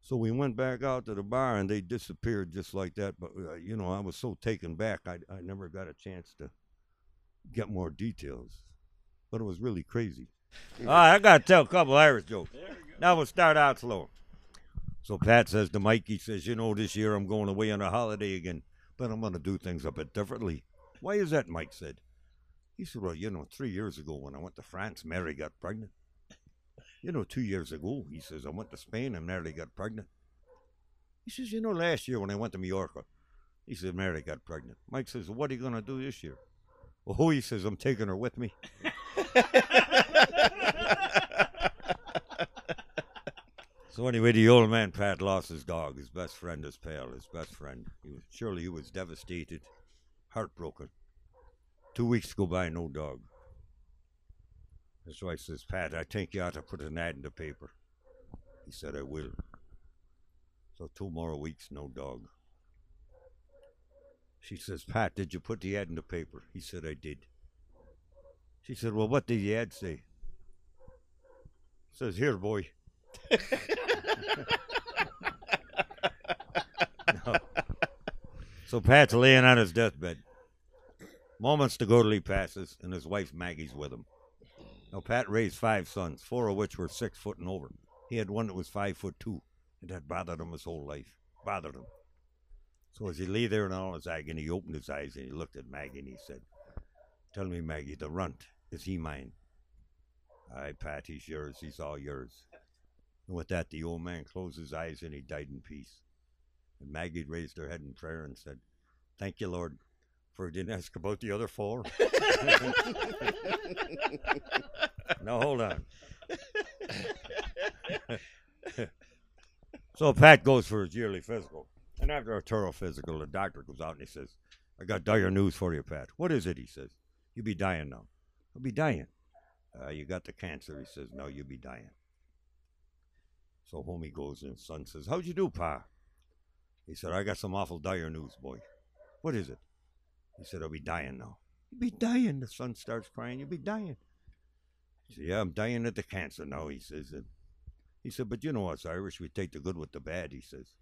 So we went back out to the bar, and they disappeared just like that. But uh, you know, I was so taken back, I I never got a chance to get more details. But it was really crazy. All right, I got to tell a couple Irish jokes. Now we'll start out slow. So Pat says to Mike, he says, You know, this year I'm going away on a holiday again, but I'm going to do things a bit differently. Why is that? Mike said. He said, Well, you know, three years ago when I went to France, Mary got pregnant. You know, two years ago, he says, I went to Spain and Mary got pregnant. He says, You know, last year when I went to Mallorca, he said, Mary got pregnant. Mike says, What are you going to do this year? Oh, he says, I'm taking her with me. So anyway, the old man Pat lost his dog, his best friend, his pal, his best friend. He was surely he was devastated, heartbroken. Two weeks go by, no dog. His wife says, Pat, I think you ought to put an ad in the paper. He said, I will. So two more weeks, no dog. She says, Pat, did you put the ad in the paper? He said, I did. She said, Well, what did the ad say? says, Here, boy. No. So Pat's laying on his deathbed. Moments to go passes, and his wife Maggie's with him. Now Pat raised five sons, four of which were six foot and over. He had one that was five foot two, and that bothered him his whole life. Bothered him. So as he lay there in all his agony, he opened his eyes and he looked at Maggie and he said, Tell me, Maggie, the runt, is he mine? Aye, Pat, he's yours. He's all yours. And with that, the old man closed his eyes and he died in peace. And Maggie raised her head in prayer and said, Thank you, Lord, for didn't ask about the other four. now, hold on. so Pat goes for his yearly physical. And after a thorough physical, the doctor goes out and he says, I got dire news for you, Pat. What is it? He says, You'll be dying now. I'll be dying. Uh, you got the cancer. He says, No, you'll be dying. So home he goes, and his son says, How'd you do, Pa? He said, I got some awful dire news, boy. What is it? He said, I'll be dying now. You'll be dying. The son starts crying. You'll be dying. He said, Yeah, I'm dying of the cancer now, he says. And he said, But you know us Irish, we take the good with the bad, he says.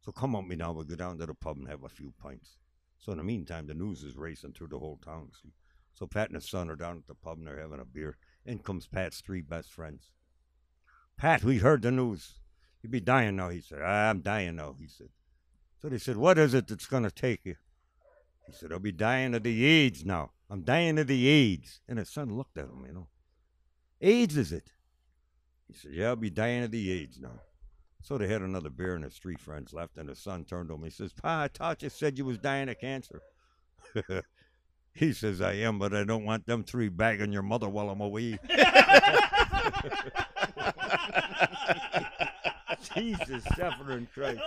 So come on me now, we'll go down to the pub and have a few pints. So in the meantime, the news is racing through the whole town, see. So Pat and his son are down at the pub and they're having a beer. In comes Pat's three best friends. Pat, we heard the news. You'll be dying now, he said. "Ah, I'm dying now, he said. So they said, What is it that's going to take you? He said, I'll be dying of the AIDS now. I'm dying of the AIDS. And his son looked at him, you know. AIDS, is it? He said, Yeah, I'll be dying of the AIDS now. So they had another beer and his three friends left, and his son turned to him. He says, Pa, I thought you said you was dying of cancer. he says, I am, but I don't want them three bagging your mother while I'm away. Jesus, suffering Christ.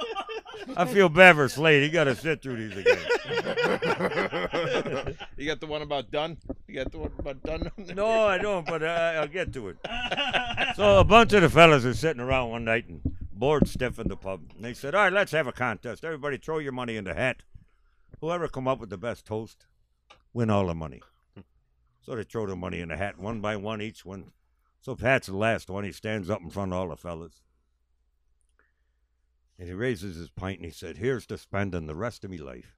I feel bad for Slade. He got to sit through these again. You got the one about done. You got the one about done. No, I don't, but uh, I'll get to it. So a bunch of the fellas are sitting around one night and bored stiff in the pub. And they said, all right, let's have a contest. Everybody throw your money in the hat. Whoever come up with the best toast, win all the money. So they throw the money in the hat, one by one each one. So Pat's the last one. He stands up in front of all the fellas. And he raises his pint and he said, Here's to spending the rest of me life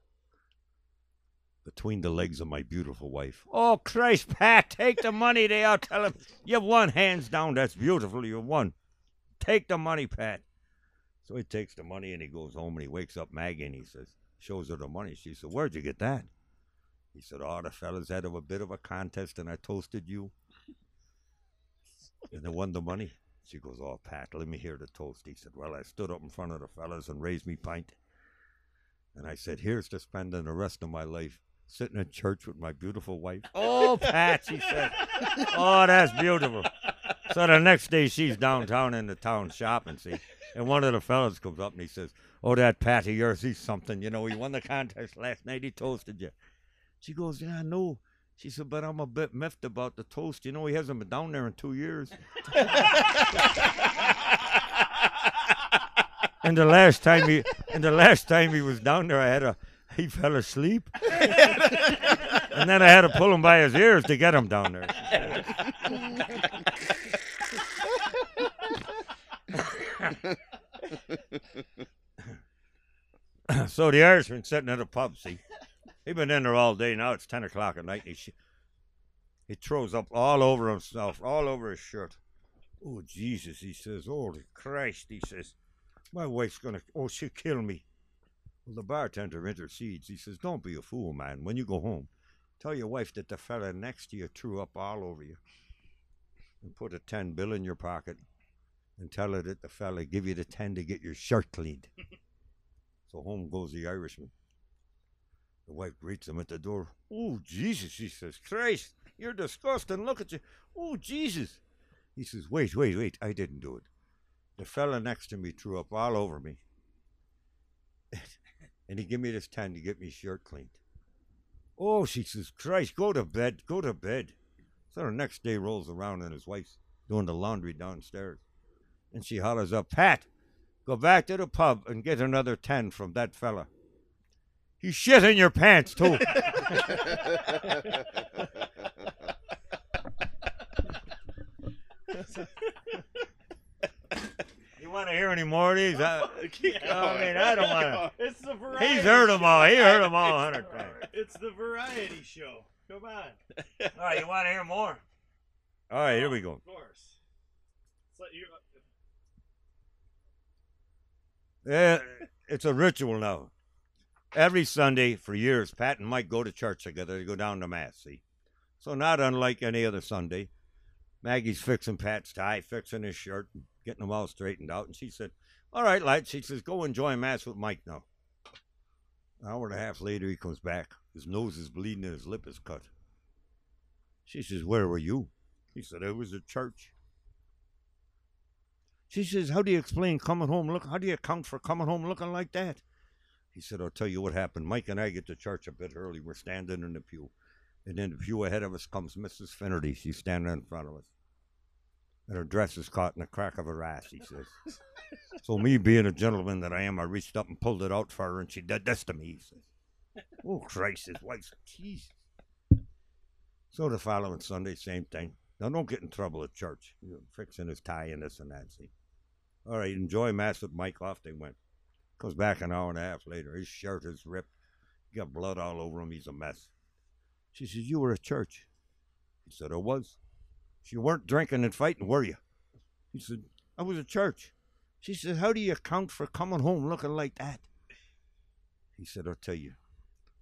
between the legs of my beautiful wife. Oh, Christ, Pat, take the money. They all tell him, you've won, hands down. That's beautiful. You've won. Take the money, Pat. So he takes the money and he goes home and he wakes up Maggie and he says, shows her the money. She said, Where'd you get that? He said, Oh, the fellas had a bit of a contest and I toasted you. And they won the money. She goes, Oh, Pat, let me hear the toast. He said, Well, I stood up in front of the fellas and raised me pint. And I said, Here's to spending the rest of my life sitting in church with my beautiful wife. Oh, Pat, she said. Oh, that's beautiful. So the next day she's downtown in the town shopping, see. And one of the fellas comes up and he says, Oh, that Pat of yours, he's something. You know, he won the contest last night. He toasted you. She goes, Yeah, I know. She said, But I'm a bit miffed about the toast. You know, he hasn't been down there in two years. and the last time he and the last time he was down there, I had a he fell asleep. and then I had to pull him by his ears to get him down there. so the Irishman sitting at a pub, see. He been in there all day. Now it's 10 o'clock at night. And he, sh- he throws up all over himself, all over his shirt. Oh, Jesus, he says. Holy Christ, he says. My wife's going to, oh, she'll kill me. Well, the bartender intercedes. He says, Don't be a fool, man. When you go home, tell your wife that the fella next to you threw up all over you. And put a 10 bill in your pocket and tell her that the fella give you the 10 to get your shirt cleaned. so home goes the Irishman. The wife greets him at the door. Oh, Jesus, she says. Christ, you're disgusting. Look at you. Oh, Jesus. He says, Wait, wait, wait. I didn't do it. The fella next to me threw up all over me. and he give me this 10 to get me shirt cleaned. Oh, she says, Christ, go to bed, go to bed. So the next day rolls around and his wife's doing the laundry downstairs. And she hollers up, Pat, go back to the pub and get another 10 from that fella. He shit in your pants, too. you want to hear any more of these? I, I mean, I don't want to. It's the variety. He's heard them all. He heard them all a hundred times. It's the variety show. Come on. All right, you want to hear more? All right, here we go. Of course. So you, Yeah, it's a ritual now. Every Sunday for years, Pat and Mike go to church together. They go down to mass. See, so not unlike any other Sunday, Maggie's fixing Pat's tie, fixing his shirt, getting them all straightened out. And she said, "All right, lad." She says, "Go enjoy mass with Mike now." An hour and a half later, he comes back. His nose is bleeding and his lip is cut. She says, "Where were you?" He said, "I was at church." She says, How do you explain coming home look how do you account for coming home looking like that? He said, I'll tell you what happened. Mike and I get to church a bit early. We're standing in the pew. And in the pew ahead of us comes Mrs. Finnerty. She's standing in front of us. And her dress is caught in the crack of her ass, he says. so me being a gentleman that I am, I reached up and pulled it out for her and she did this to me, he says. Oh Christ, his wife's Jesus. So the following Sunday, same thing. Now don't get in trouble at church. You know, fixing his tie and this and that, see. All right, enjoy mass with Mike. Off they went. Comes back an hour and a half later. His shirt is ripped. He got blood all over him. He's a mess. She says, You were at church. He said, I was. She weren't drinking and fighting, were you? He said, I was at church. She said, How do you account for coming home looking like that? He said, I'll tell you.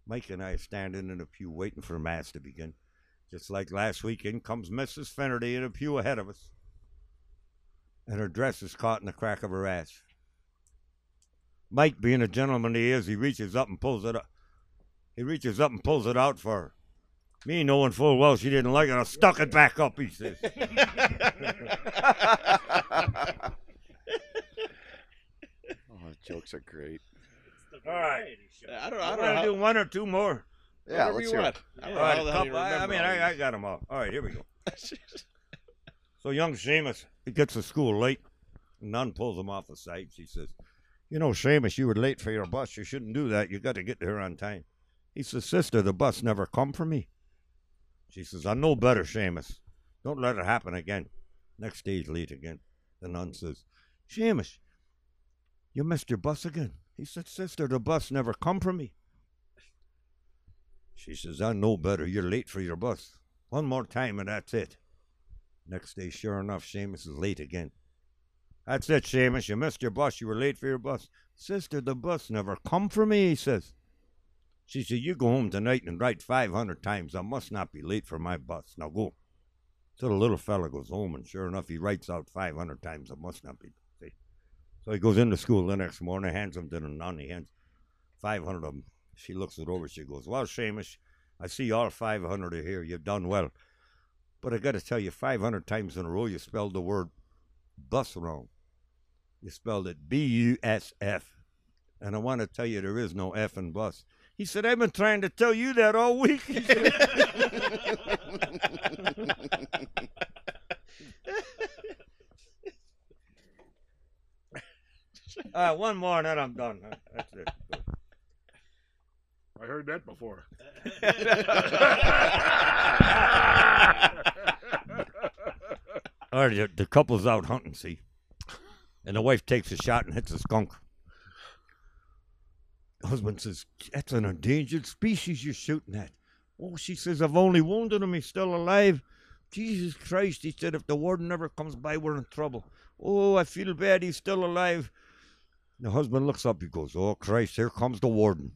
Mike and I are standing in a pew waiting for Mass to begin. Just like last weekend comes Mrs. Finnerty in a pew ahead of us. And her dress is caught in the crack of her ass. Mike, being a gentleman he is, he reaches up and pulls it up. He reaches up and pulls it out for her. Me knowing full well she didn't like it, I stuck it back up, he says. oh, Jokes are great. All right. I don't, I I'm don't know. gonna How, do one or two more. Yeah, whatever let's you hear. want. it. I All don't know right, how the couple- I, I mean, I, I got them all. All right, here we go. So young Seamus, he gets to school late. Nun pulls him off the side. She says, "You know, Seamus, you were late for your bus. You shouldn't do that. You got to get there on time." He says, "Sister, the bus never come for me." She says, "I know better, Seamus. Don't let it happen again." Next day, he's late again. The nun says, "Seamus, you missed your bus again." He said, "Sister, the bus never come for me." She says, I know better. You're late for your bus. One more time and that's it. Next day, sure enough, Seamus is late again. That's it, Seamus. You missed your bus. You were late for your bus. Sister, the bus never come for me, he says. She said, You go home tonight and write 500 times. I must not be late for my bus. Now go. So the little fella goes home, and sure enough, he writes out 500 times. I must not be. late. So he goes into school the next morning, hands them to the nun. He hands 500 of them. She looks it over. She goes, Well, Seamus, I see all 500 are here. You've done well. But I got to tell you, 500 times in a row, you spelled the word bus wrong. You spelled it B U S F. And I want to tell you, there is no F in bus. He said, I've been trying to tell you that all week. All right, one more and then I'm done. That's it. I heard that before. All right, the, the couple's out hunting, see? And the wife takes a shot and hits a skunk. Husband says, That's an endangered species you're shooting at. Oh, she says, I've only wounded him. He's still alive. Jesus Christ, he said, if the warden never comes by, we're in trouble. Oh, I feel bad. He's still alive. The husband looks up. He goes, Oh, Christ, here comes the warden.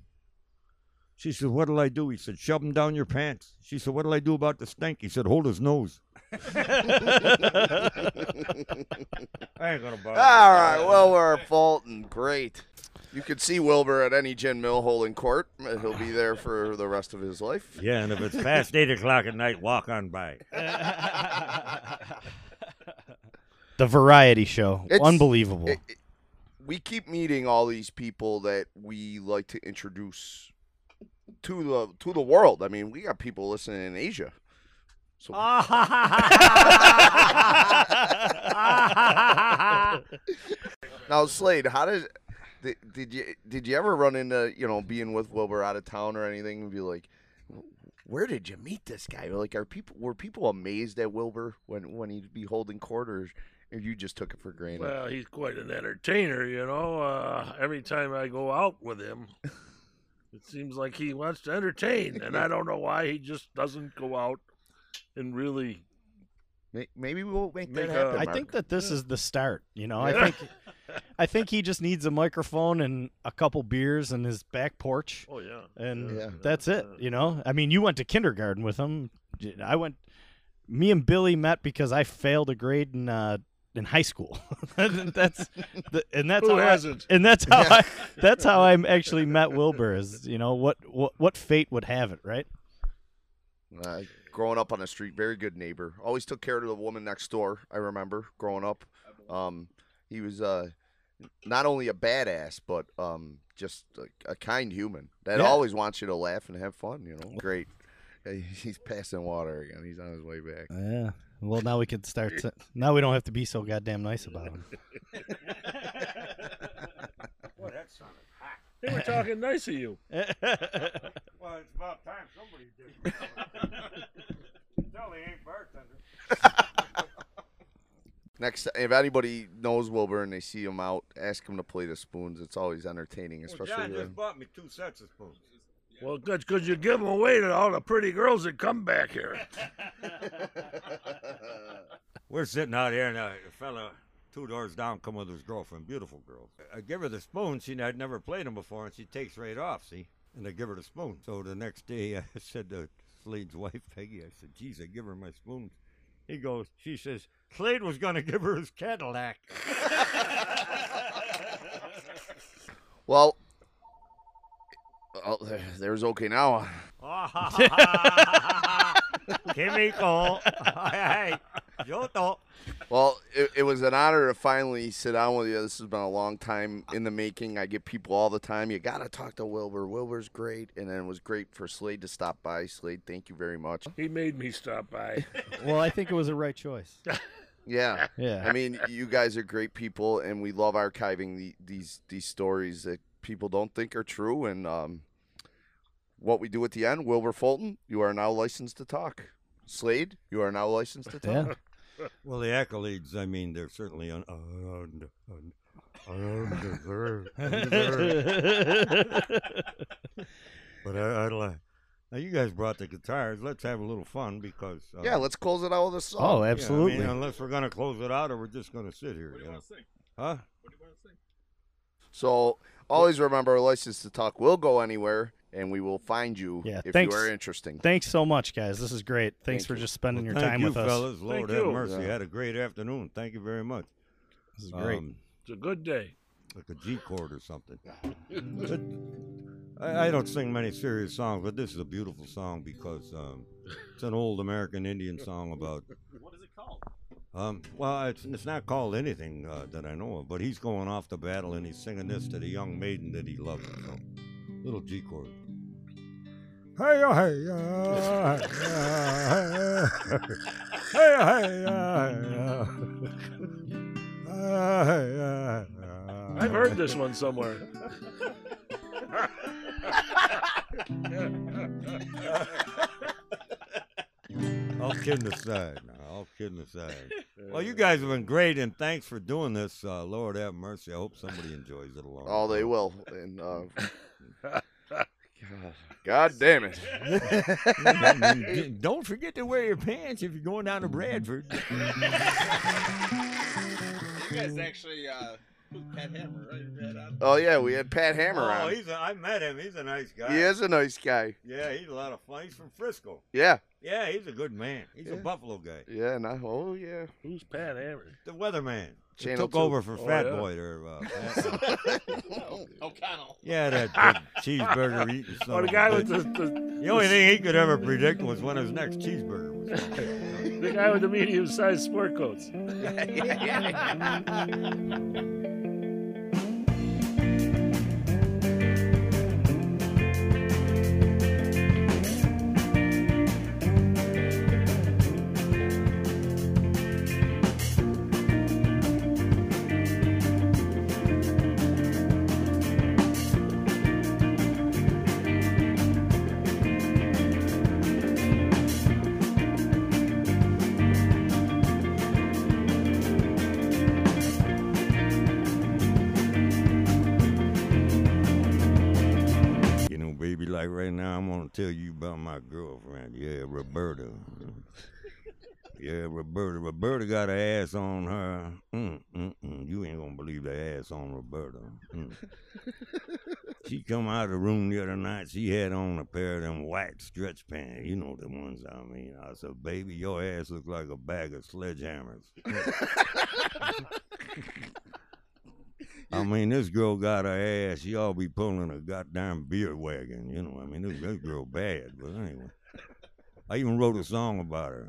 She said, What'll I do? He said, Shove him down your pants. She said, What'll I do about the stink? He said, Hold his nose. I ain't gonna bother. All right, well, we're Fulton. Great. You could see Wilbur at any Gin Mill hole in court. He'll be there for the rest of his life. Yeah, and if it's past eight o'clock at night, walk on by. The variety show. It's- Unbelievable. It- it- we keep meeting all these people that we like to introduce to the to the world. I mean, we got people listening in Asia. So now, Slade, how did did, did you did you ever run into you know being with Wilbur out of town or anything and be like, where did you meet this guy? Like, are people were people amazed at Wilbur when when he'd be holding court, or, or you just took it for granted? Well, he's quite an entertainer, you know. Uh, every time I go out with him, it seems like he wants to entertain, and I don't know why he just doesn't go out and really. Maybe we'll make Make that happen. I think that this is the start. You know, I think I think he just needs a microphone and a couple beers in his back porch, Oh yeah, and Yeah. that's it. You know, I mean, you went to kindergarten with him. I went. Me and Billy met because I failed a grade in uh, in high school. that's the, and that's Who how I, hasn't? and that's how I that's how I actually met Wilbur. Is you know what what what fate would have it, right? Uh, growing up on the street, very good neighbor. Always took care of the woman next door. I remember growing up. Um, he was uh, not only a badass, but um, just a, a kind human that Yeah. always wants you to laugh and have fun. You know, great. He's passing water again. He's on his way back. Yeah. Well, now we can start. To, now we don't have to be so goddamn nice about him. Boy, that sounded hot. They were talking nice of you. Well, it's about time somebody did. Tell he ain't bartender. Next, if anybody knows Wilbur and they see him out, ask him to play the spoons. It's always entertaining, Well, especially. John when- just bought me two sets of spoons. Well, good, because you give them away to all the pretty girls that come back here. We're sitting out here, and a fella two doors down come with his girlfriend, beautiful girl. I give her the spoon. She I'd never played them before, and she takes right off. See, and I give her the spoon. So the next day, I said to Slade's wife, Peggy, I said, "Geez, I give her my spoon. He goes, she says, Slade was going to give her his Cadillac. well, oh, there- there's okay now. Kimiko. Hey, hey. Well, it, it was an honor to finally sit down with you. This has been a long time in the making. I get people all the time. You got to talk to Wilbur. Wilbur's great. And then it was great for Slade to stop by. Slade, thank you very much. He made me stop by. Well, I think it was a right choice. Yeah. Yeah. I mean, you guys are great people, and we love archiving the, these these stories that people don't think are true. And um, what we do at the end, Wilbur Fulton, you are now licensed to talk. Slade, you are now licensed to talk. Yeah. Well, the accolades, I mean, they're certainly un- un- un- undeserved. undeserved. But I, I'd like. Now, you guys brought the guitars. Let's have a little fun because. Uh, Yeah, let's close it out with a song. oh, yeah, I absolutely. mean, unless we're going to close it out or we're just going to sit here. What do you know? Huh? What do you want to sing? So always remember, license to talk will go anywhere, and we will find you Yeah, if thanks. you are interesting. Thanks so much, guys. This is great. Thanks Thank for you. just spending Well, your time you, with us. fellas. Lord Thank have you. mercy. Yeah. Had a great afternoon. Thank you very much. This is great. Um, It's a good day. like a G chord or something. I, I don't sing many serious songs, but this is a beautiful song because um, it's an old American Indian song about. what is it called? Um, well, it's, it's not called anything uh, that I know of, but he's going off to battle and he's singing this to the young maiden that he loves. So, little G chord. Hey, uh, hey, uh, hey, uh, hey, uh, uh, hey, uh, I've heard this one somewhere. All kidding aside, kidding aside. Well, you guys have been great, and thanks for doing this. Uh, Lord have mercy. I hope somebody enjoys it along. Oh, the they will. And uh, God, God damn it. I mean, d- don't forget to wear your pants if you're going down to Bradford. You guys actually uh, put Pat Hammer right, right. Oh yeah, we had Pat Hammer oh, on. he's a, I met him. He's a nice guy. He is a nice guy. Yeah, he's a lot of fun. He's from Frisco. Yeah. Yeah, he's a good man. He's a Buffalo guy. Yeah. No, oh yeah. Who's Pat Hammer? The weatherman. He Channel took two. over for Oh, Fat yeah. Boy there. Uh, Pat- O'Connell. yeah, that big cheeseburger eating son Oh, the guy with the, the, The only thing he could ever predict was when his next cheeseburger was coming. the guy with the medium-sized sport coats. Tell you about my girlfriend. Yeah, Roberta. Yeah, Roberta. Roberta got her ass on her. Mm, mm, mm. You ain't gonna believe the ass on Roberta. Mm. she come out of the room the other night. She had on a pair of them white stretch pants. You know the ones I mean. I said, baby, your ass looks like a bag of sledgehammers. I mean, this girl got her ass. She all be pulling a goddamn beer wagon. You know, I mean, this, this girl bad. But anyway, I even wrote a song about her.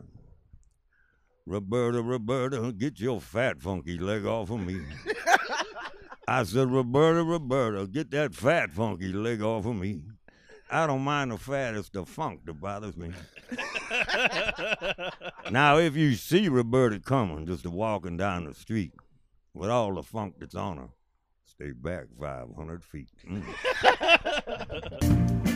Roberta, Roberta, get your fat funky leg off of me. I said, Roberta, Roberta, get that fat funky leg off of me. I don't mind the fat, it's the funk that bothers me. now, if you see Roberta coming, just walking down the street with all the funk that's on her, stay back 500 feet. Mm.